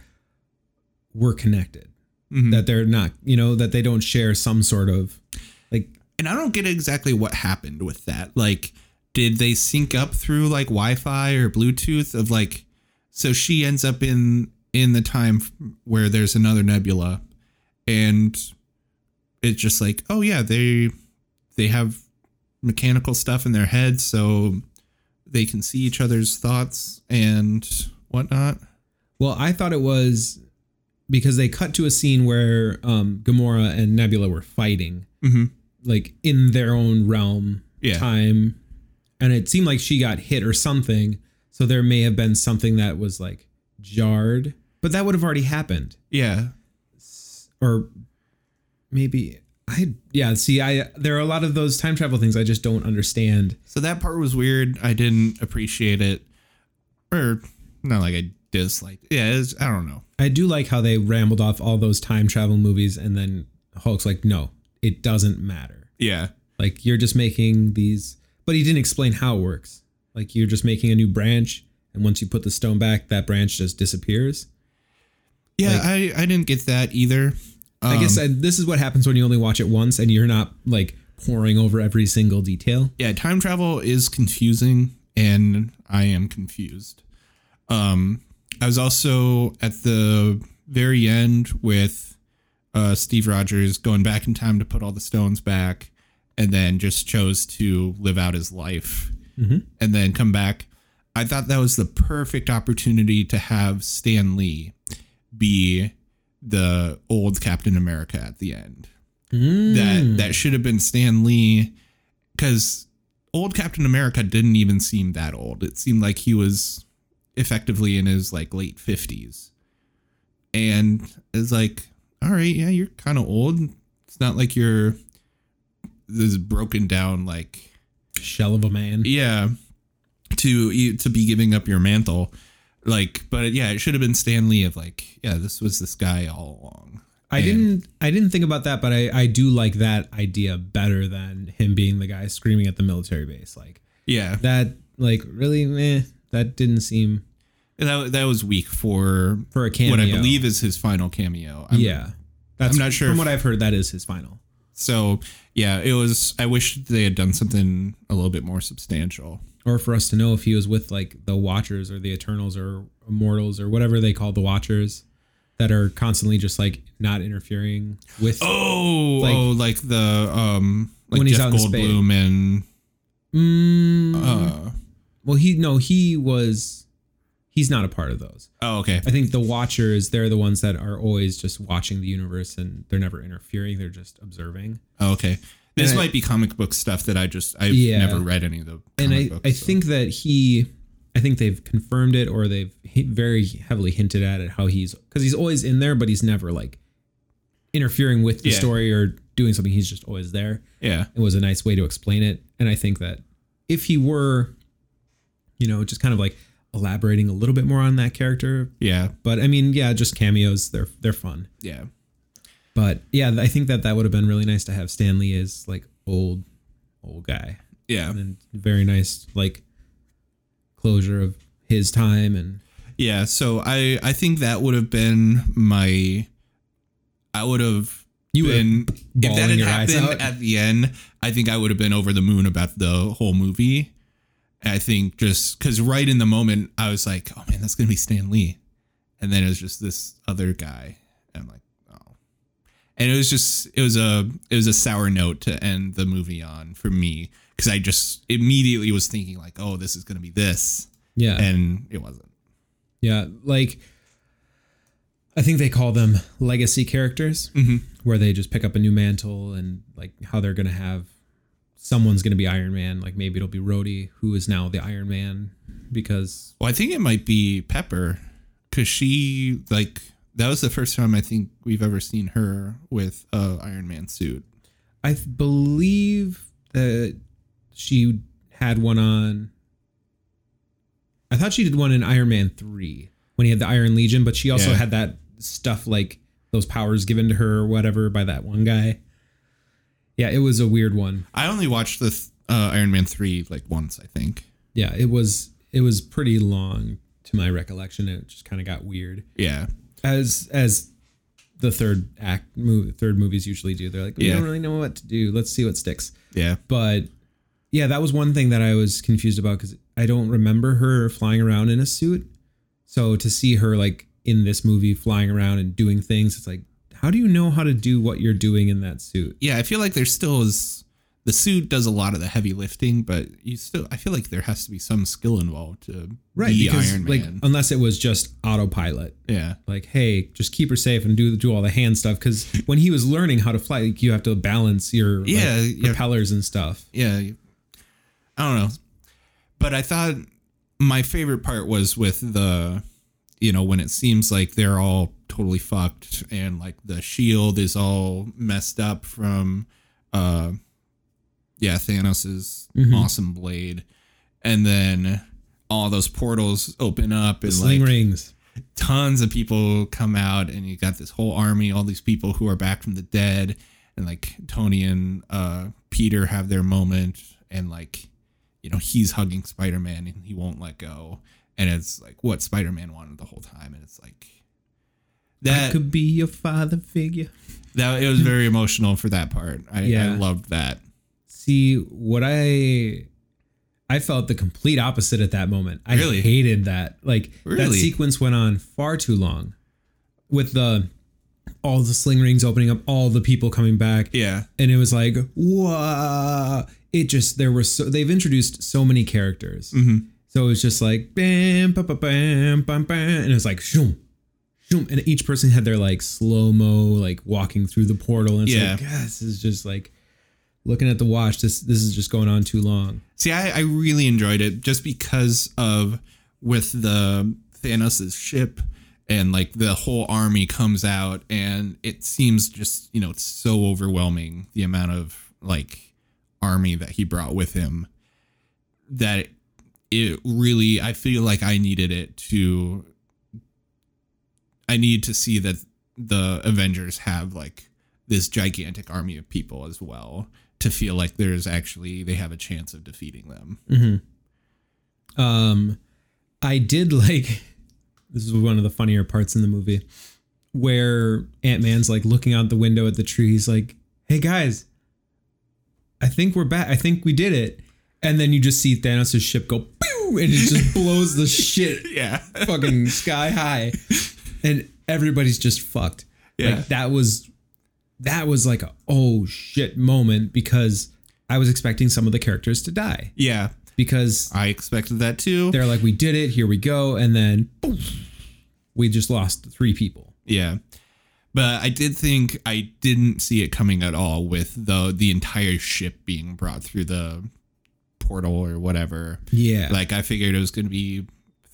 we're connected? Mm-hmm. That they're not, you know, that they don't share some sort of like and I don't get exactly what happened with that. Like, did they sync up through like Wi-Fi or Bluetooth of like, so she ends up in in the time where there's another nebula, and it's just like, oh yeah, they they have mechanical stuff in their heads, so they can see each other's thoughts and whatnot. Well, I thought it was because they cut to a scene where um, Gamora and Nebula were fighting, like in their own realm, Yeah. time, and it seemed like she got hit or something. So there may have been something that was like jarred, but that would have already happened, Yeah, or maybe I yeah. See, I there are a lot of those time travel things I just don't understand. So that part was weird. I didn't appreciate it, or not like I disliked. It. Yeah, it's, I don't know. I do like how they rambled off all those time travel movies, and then Hulk's like, no, it doesn't matter. Yeah, Like you're just making these, but he didn't explain how it works. Like you're just making a new branch, and once you put the stone back, that branch just disappears. yeah. I I didn't get that either. I guess I, this is what happens when you only watch it once, and you're not like poring over every single detail. Yeah, time travel is confusing, and I am confused. Um, I was also at the very end with uh, Steve Rogers going back in time to put all the stones back, and then just chose to live out his life, and then come back. I thought that was the perfect opportunity to have Stan Lee be the old Captain America at the end. Hmm. That that should have been Stan Lee because old Captain America didn't even seem that old. It seemed like he was effectively in his like late fifties, and it's like, all right, yeah, you're kind of old. It's not like you're this broken down like Shell of a man. yeah to to be giving up your mantle like but yeah it should have been Stan Lee of like yeah this was this guy all along I And- didn't I didn't think about that, but I, I do like that idea better than him being the guy screaming at the military base. Like Yeah, that like really meh, that didn't seem that that was weak for for a cameo. what I believe is his final cameo. I'm- yeah. That's I'm not sure From if- what I've heard, that is his final. So yeah, it was. I wish they had done something a little bit more substantial. Or for us to know if he was with like the Watchers or the Eternals or Immortals or whatever they call the Watchers that are constantly just like not interfering with. Oh, Like- oh, like the um, like When he's Jeff out in space. Goldblum and Mm, uh. well, he no, he was. He's not a part of those. Oh, okay. I think the Watchers, they're the ones that are always just watching the universe and they're never interfering. They're just observing. Oh, okay. This And I- might be comic book stuff that I just I've Yeah. never read any of the. and I, books, I so. think that he I think they've confirmed it or they've very heavily hinted at it how he's because he's always in there but he's never like interfering with the Yeah. story or doing something he's just always there yeah, it was a nice way to explain it and I think that if he were you know just kind of like elaborating a little bit more on that character yeah, but I mean yeah just cameos they're they're fun yeah, but yeah I think that that would have been really nice to have Stan Lee as like old old guy yeah, and very nice like closure of his time and yeah. So I I think that would have been my. I would have You been if that had happened at the end. I think I would have been over the moon about the whole movie. I think just because right in the moment I was like, oh man, that's gonna be Stan Lee, and then it was just this other guy. And I'm like, oh, and it was just it was a it was a sour note to end the movie on for me because I just immediately was thinking like, oh, this is gonna be this, yeah and it wasn't. yeah like i think they call them legacy characters Mm-hmm. where they just pick up a new mantle and like how they're gonna have someone's gonna be iron man like maybe it'll be Rhodey, who is now the iron man because Well, I think it might be Pepper because she like that was the first time I think we've ever seen her with a Iron Man suit. i believe that she had one on i thought she did one in iron man 3 when he had the iron legion but she also Yeah. had that stuff like those powers given to her or whatever by that one guy yeah it was a weird one I only watched the th- uh, Iron Man three like once, I think. yeah it was it was pretty long to my recollection it just kind of got weird Yeah, as as the third act movie third movies usually do they're like we Yeah. don't really know what to do let's see what sticks yeah, but yeah, that was one thing that I was confused about because I don't remember her flying around in a suit. So to see her like in this movie flying around and doing things, it's like, how do you know how to do what you're doing in that suit? yeah. I feel like there still is the suit does a lot of the heavy lifting, but you still I feel like there has to be some skill involved to be Iron like Man. unless it was just autopilot, yeah, like hey, just keep her safe and do do all the hand stuff. Because when he was learning how to fly, like, you have to balance your like, Yeah, yeah. propellers and stuff. yeah. I don't know, but I thought my favorite part was with the, you know, when it seems like they're all totally fucked and like the shield is all messed up from, uh, yeah, Thanos's Mhm. awesome blade, and then all those portals open up and Sling like rings. tons of people come out and you got this whole army all these people who are back from the dead and like tony and uh peter have their moment and like you know he's hugging spider-man and he won't let go and it's like what spider-man wanted the whole time and it's like I that could be your father figure. that it was very emotional for that part i, Yeah. I loved that See what I I felt the complete opposite at that moment. I Really? hated that. Like that sequence went on far too long with the all the sling rings opening up, all the people coming back. yeah And it was like, whoa. It just there were so they've introduced so many characters. Mhm. So it was just like bam, ba, ba, bam, bam, bam, and it was like shoom, shoom, and each person had their like slow mo, like walking through the portal, and it's Yeah. like, God, this is just like looking at the watch. This this is just going on too long. See, I, I really enjoyed it just because of with the Thanos' ship and like the whole army comes out and it seems just, you know, it's so overwhelming the amount of like army that he brought with him that it really I feel like I needed it to I need to see that the Avengers have like this gigantic army of people as well to feel like there's actually they have a chance of defeating them. Um, I did like this is one of the funnier parts in the movie where Ant Man's like looking out the window at the tree. He's like, "Hey guys, I think we're back. I think we did it." And then you just see Thanos' ship go! And it just blows the shit Yeah. fucking sky high, and everybody's just fucked. Yeah. Like that was that was like a oh shit moment because I was expecting some of the characters to die Yeah. because I expected that too. they're like, we did it, here we go, and then boom, we just lost three people. Yeah. But I did think I didn't see it coming at all with the the entire ship being brought through the portal or whatever. Yeah, Like I figured it was going to be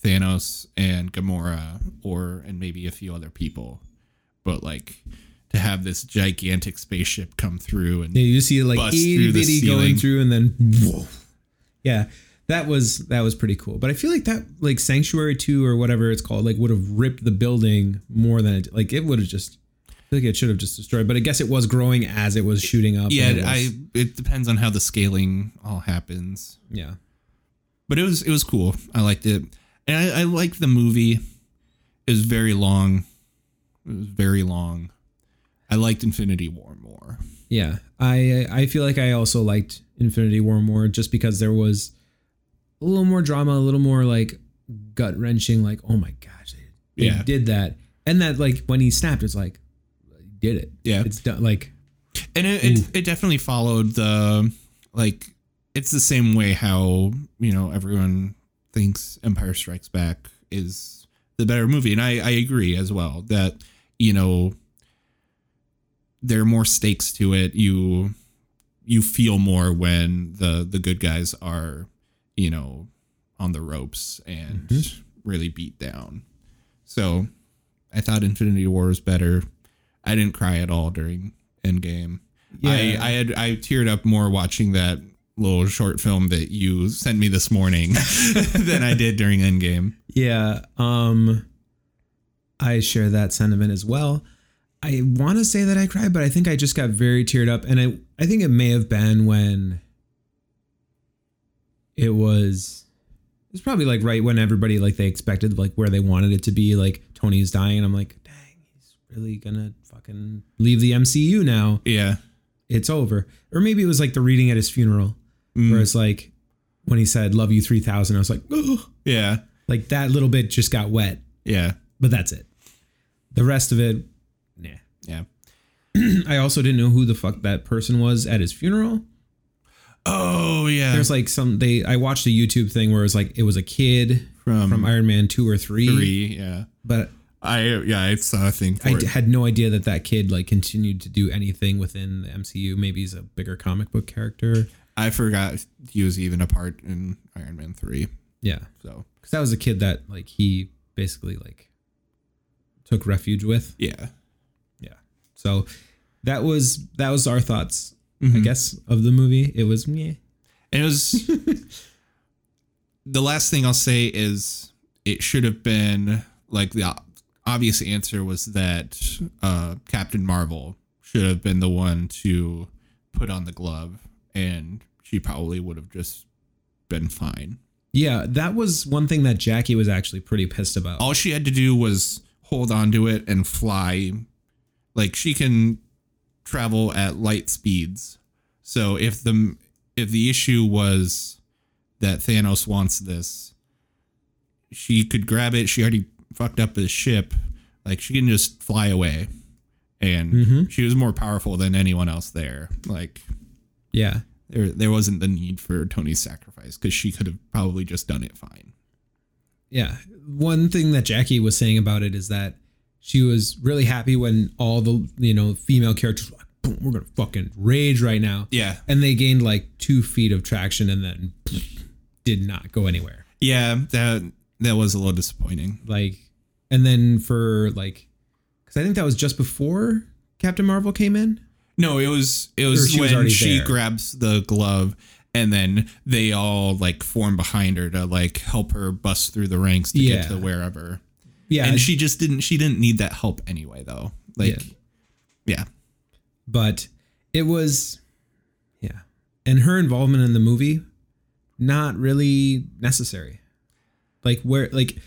Thanos and Gamora or and maybe a few other people. But like to have this gigantic spaceship come through and yeah, you see like itty bitty going through, and then whoa. yeah, that was that was pretty cool. But I feel like that like Sanctuary Two or whatever it's called like would have ripped the building more than it like it would have just. I feel like it should have just destroyed, but I guess it was growing as it was shooting up. yeah, it was- I it depends on how the scaling all happens. yeah. but it was it was cool. I liked it, and I, I liked the movie. It was very long. It was very long. I liked Infinity War more. Yeah, I I feel like I also liked Infinity War more just because there was a little more drama, a little more like gut wrenching. Like, oh my gosh, they, Yeah. did that, and that like when he snapped, it's like, did it. Yeah. it's done. Like, and it, it, it definitely followed the like it's the same way how you know everyone thinks empire strikes back is the better movie and i i agree as well that you know there are more stakes to it you you feel more when the the good guys are you know on the ropes and mm-hmm. really beat down so i thought infinity war was better i didn't cry at all during endgame Yeah. I, I had I teared up more watching that little short film that you sent me this morning than I did during Endgame. yeah, um, I share that sentiment as well. I want to say that I cried, but I think I just got very teared up, and I I think it may have been when it was it's probably like right when everybody like they expected like where they wanted it to be like Tony's dying and I'm like dang he's really gonna fucking leave the MCU now Yeah. it's over or maybe it was like the reading at his funeral where mm. it's like when he said love you 3000 I was like Ugh. Yeah. like that little bit just got wet Yeah. but that's it the rest of it nah Yeah. I also didn't know who the fuck that person was at his funeral Oh yeah. there's like some they I watched a YouTube thing where it was like it was a kid From from Iron Man 2 or 3, three. Yeah. but I yeah I saw a thing for I it. had no idea that that kid like continued to do anything within the MCU. Maybe he's a bigger comic book character. I forgot he was even a part in Iron Man three. Yeah, So because that was a kid that like he basically like took refuge with. yeah. Yeah, so that was that was our thoughts, I Mhm. guess, of the movie. It was yeah, And it was the last thing I'll say is it should have been like the obvious answer was that uh, Captain Marvel should have been the one to put on the glove, and she probably would have just been fine. yeah. That was one thing that Jackie was actually pretty pissed about. All she had to do was hold on to it and fly. Like she can travel at light speeds. So if the if the issue was that Thanos wants this, she could grab it. She already fucked up his ship. Like she can just fly away. And Mhm. she was more powerful than anyone else there. Like Yeah, there there wasn't the need for Tony's sacrifice because she could have probably just done it fine. Yeah. One thing that Jackie was saying about it is that she was really happy when all the, you know, female characters were like, boom, we're going to fucking rage right now. Yeah. And they gained like two feet of traction and then did not go anywhere. Yeah, that that was a little disappointing. Like, and then for like, because I think that was just before Captain Marvel came in. No, it was it was she when already she there. grabs the glove and then they all like form behind her to like help her bust through the ranks to Yeah. get to wherever. Yeah. And she just didn't she didn't need that help anyway though. Like, Yeah. yeah. but it was yeah and her involvement in the movie not really necessary like where like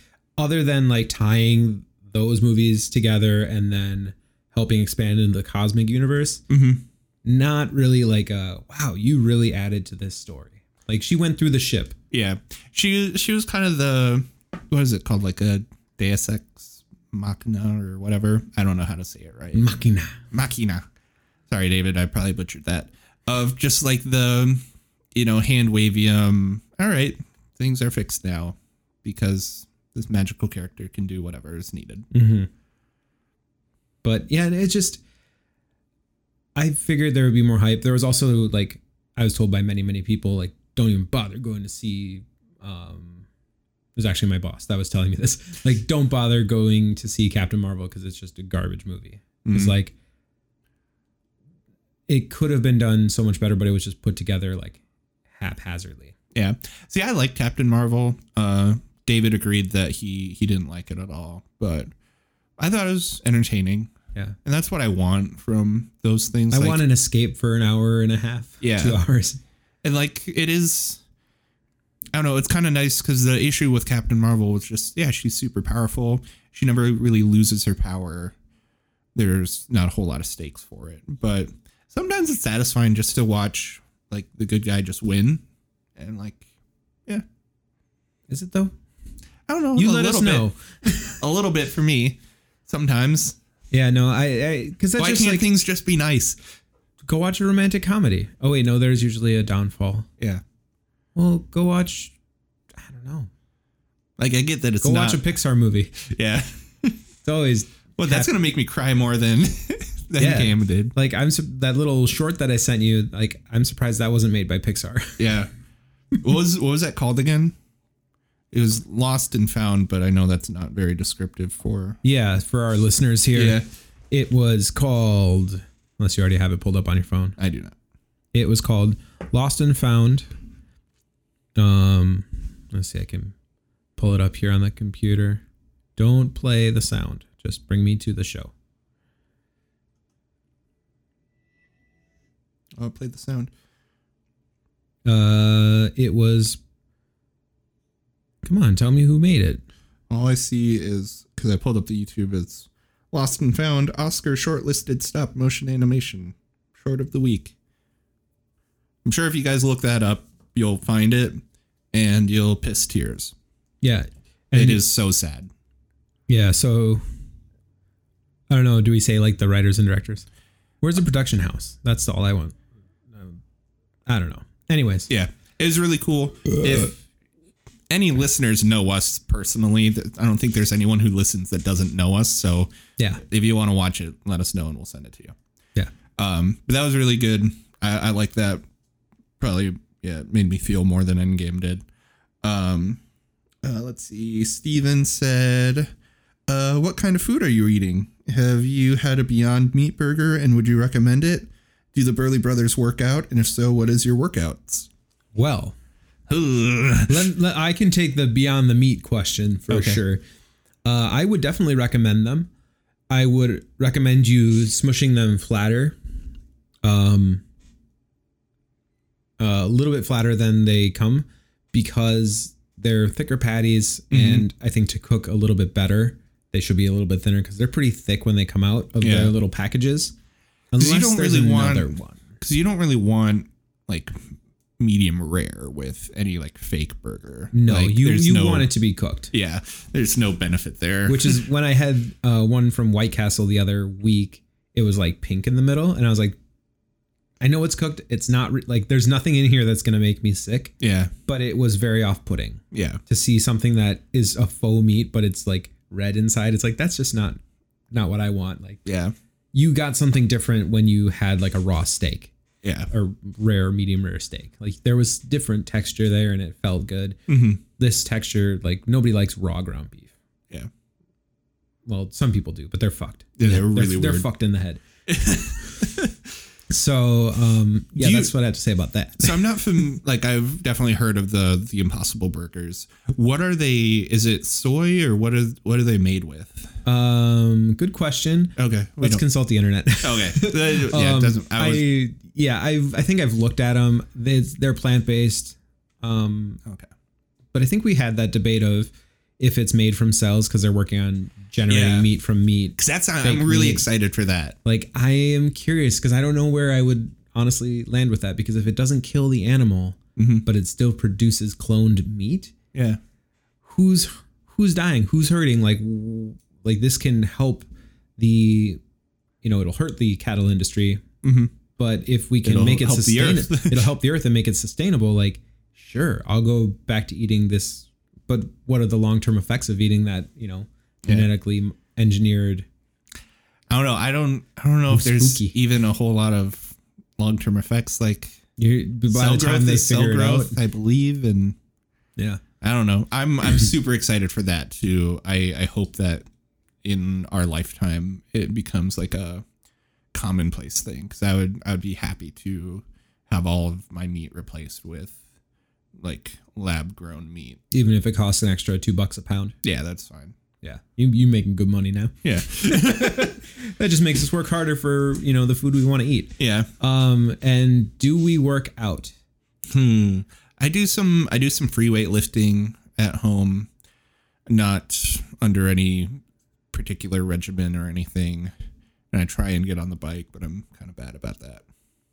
other than like tying those movies together and then helping expand into the cosmic universe Mhm. not really like a wow you really added to this story like she went through the ship Yeah, she she was kind of the what is it called, like a Deus Ex Machina or whatever. I don't know how to say it right. machina Machina. Sorry, David, I probably butchered that. Of just like the you know hand wavy um. All right, things are fixed now because this magical character can do whatever is needed. but yeah it just i figured there would be more hype there was also like i was told by many many people like don't even bother going to see um it was actually my boss that was telling me this like don't bother going to see captain marvel because it's just a garbage movie it's like it could have been done so much better but it was just put together like haphazardly Yeah. See, I like Captain Marvel. Uh, David agreed that he he didn't like it at all, but I thought it was entertaining. yeah And that's what I want from those things. i like, want an escape for an hour and a half Yeah. two hours and like it is. I don't know. It's kind of nice because the issue with Captain Marvel was just yeah, she's super powerful. She never really loses her power. There's not a whole lot of stakes for it, but sometimes it's satisfying just to watch like the good guy just win, and like yeah, is it though I don't know. you let us little bit. know a little bit for me sometimes. yeah no i because that's Why just can't like things just be nice? go watch a romantic comedy. Oh wait, no, there's usually a downfall. Yeah. Well, go watch. I don't know. Like I get that it's Go not. watch a Pixar movie. yeah. It's always Well, that's gonna make me cry more than than Yeah. Cam did. like I'm su- that little short that I sent you. Like I'm surprised that wasn't made by Pixar. Yeah. what was what was that called again? It was lost and found, but I know that's not very descriptive for. yeah, for our listeners here, Yeah. it was called. Unless you already have it pulled up on your phone, I do not. it was called Lost and Found. Um, let's see, I can pull it up here on the computer. Don't play the sound. Just bring me to the show. Oh, play the sound. Uh, it was. Come on, tell me who made it. All I see is because I pulled up the YouTube. It's Lost and Found Oscar shortlisted stop motion animation short of the week. I'm sure if you guys look that up, you'll find it and you'll piss tears. Yeah, it is so sad. Yeah, so I don't know. Do we say like the writers and directors? Where's the production house? That's all I want. I don't know. Anyways, Yeah, it was really cool. If any listeners know us personally, I don't think there's anyone who listens that doesn't know us. So yeah, if you want to watch it, let us know and we'll send it to you. yeah. Um, but that was really good. I, I like that. Probably, yeah, it made me feel more than Endgame did. Um, uh, let's see. Steven said, uh, "What kind of food are you eating? Have you had a Beyond Meat burger, and would you recommend it? Do the Burley Brothers work out, and if so, what is your workouts?" Well. Let, let- I can take the beyond the meat question for Okay. sure. Uh, I would definitely recommend them. I would recommend you smushing them flatter, um, a little bit flatter than they come, because they're thicker patties, Mm-hmm. and I think to cook a little bit better, they should be a little bit thinner because they're pretty thick when they come out of Yeah. their little packages. you don't really want- one. because you don't really want like medium rare with any like fake burger. No, Like, you you no- want it to be cooked. Yeah, there's no benefit there. which is when I had uh, one from White Castle the other week. It was like pink in the middle, and I was like, I know it's cooked. It's not re- like there's nothing in here that's gonna make me sick, yeah, but it was very off-putting yeah, to see something that is a faux meat, but it's like red inside. It's like that's just not not what I want. Like yeah, you got something different when you had like a raw steak yeah. or rare, medium rare steak. Like there was different texture there, and it felt good. Mhm. This texture, like nobody likes raw ground beef. Yeah. Well, some people do, but they're fucked. Yeah, they were they're, really they're fucked in the head. So um, yeah, you- that's what I have to say about that. So I'm not from like I've definitely heard of the the Impossible Burgers. What are they? Is it soy or what are what are they made with? Um, good question. Okay, Let's don't- consult the internet. okay. yeah, Um, it doesn't. I was, I yeah, I've I think I've looked at them. They, they're plant based. Um, okay. but I think we had that debate of if it's made from cells because they're working on generating Yeah. meat from meat. Because that's I'm really meat. excited for that. Like I am curious because I don't know where I would honestly land with that because if it doesn't kill the animal, Mm-hmm. but it still produces cloned meat, Yeah. who's who's dying? Who's hurting? Like w- like this can help the you know it'll hurt the cattle industry, but if we can It'll make it help the sustain earth. it'll help the earth and make it sustainable. Like sure, I'll go back to eating this, but what are the long term effects of eating that you know Yeah. genetically engineered? I don't know. I don't. I don't know if there's spooky. even a whole lot of long term effects like You're, by cell the growth they cell growth, I believe, and yeah. I don't know. I'm I'm super excited for that too. I I hope that in our lifetime it becomes like a commonplace thing because I would I would be happy to have all of my meat replaced with like lab grown meat. Even if it costs an extra two bucks a pound. Yeah, that's fine. Yeah, you you making good money now. Yeah, That just makes us work harder for you know the food we want to eat. yeah. Um, and do we work out? Hmm. I do some I do some free weight lifting at home, not under any particular regimen or anything. And I try and get on the bike, but I'm kind of bad about that.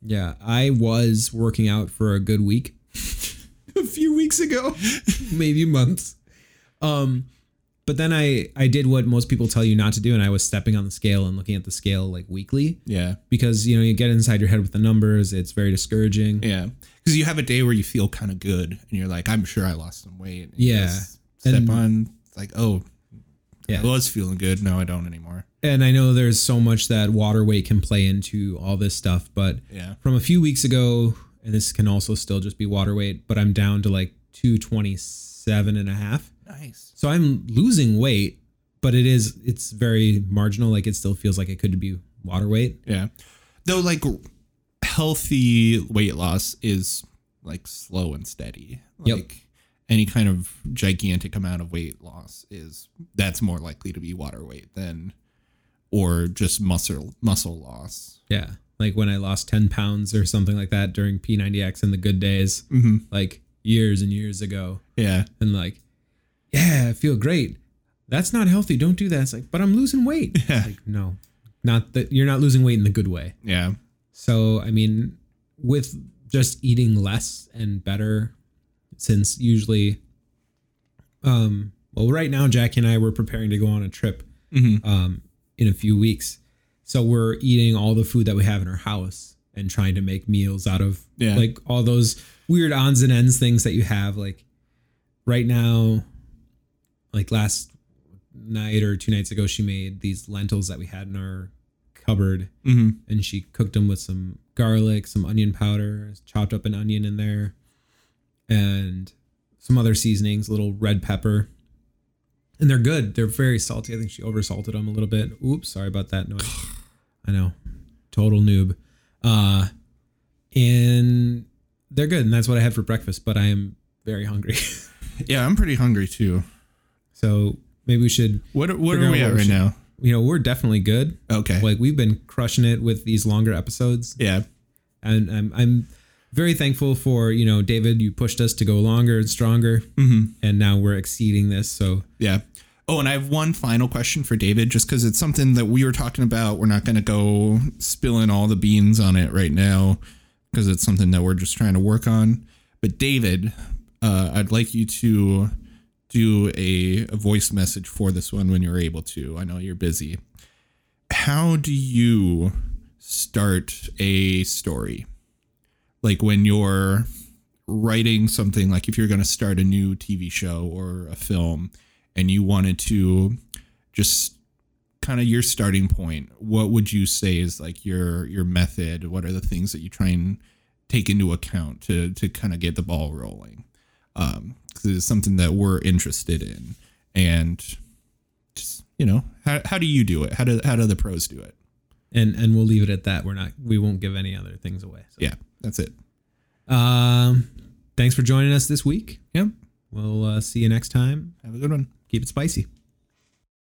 Yeah, I was working out for a good week a few weeks ago, maybe months. Um, but then I I did what most people tell you not to do, and I was stepping on the scale and looking at the scale like weekly Yeah. because you know you get inside your head with the numbers. It's very discouraging. Yeah. Because you have a day where you feel kind of good and you're like, I'm sure I lost some weight. And Yeah. Step And- on, like, oh, Yeah. I was feeling good. No, I don't anymore. And I know there's so much that water weight can play into all this stuff, but Yeah. from a few weeks ago, and this can also still just be water weight, but I'm down to like 227 and a half. Nice. So I'm losing weight, but it is it's very marginal. Like it still feels like it could be water weight. Yeah. Though, like, healthy weight loss is like slow and steady. Yep. Like, any kind of gigantic amount of weight loss is that's more likely to be water weight than or just muscle muscle loss. Yeah. Like when I lost 10 pounds or something like that during P90X in the good days, Mm-hmm. like years and years ago. Yeah. And like, yeah, I feel great. That's not healthy. Don't do that. It's like, but I'm losing weight. Yeah. Like, no, not that you're not losing weight in the good way. Yeah. So, I mean, with just eating less and better, since usually, um, well, right now, Jackie and I were preparing to go on a trip, Mhm. um, in a few weeks. So we're eating all the food that we have in our house and trying to make meals out of Yeah. like all those weird odds and ends things that you have. Like right now, like last night or two nights ago, she made these lentils that we had in our cupboard Mm-hmm. and she cooked them with some garlic, some onion powder, chopped up an onion in there, and some other seasonings, a little red pepper. And they're good. They're very salty. I think she oversalted them a little bit. Oops, sorry about that noise. I know, total noob. Uh, and they're good, and that's what I had for breakfast. But I am very hungry, Yeah, I'm pretty hungry too. so maybe we should. What what are we at right should- now? You know, we're definitely good. Okay. Like we've been crushing it with these longer episodes. Yeah. and I'm I'm very thankful for you know David. You pushed us to go longer and stronger, Mm-hmm. and now we're exceeding this. So Yeah. Oh, and I have one final question for David, just because it's something that we were talking about. We're not going to go spilling all the beans on it right now, because it's something that we're just trying to work on. But David, uh, I'd like you to do a, a voice message for this one when you're able to. I know you're busy. How do you start a story? Like when you're writing something, like if you're going to start a new TV show or a film and you wanted to just kind of your starting point, what would you say is like your your method? What are the things that you try and take into account to to kind of get the ball rolling? Um, because it's something that we're interested in, and just you know, how how do you do it? How do how do the pros do it? and and we'll leave it at that. We're not we won't give any other things away. So, Yeah, that's it. Um, thanks for joining us this week. Yep. We'll uh, see you next time. Have a good one. Keep it spicy.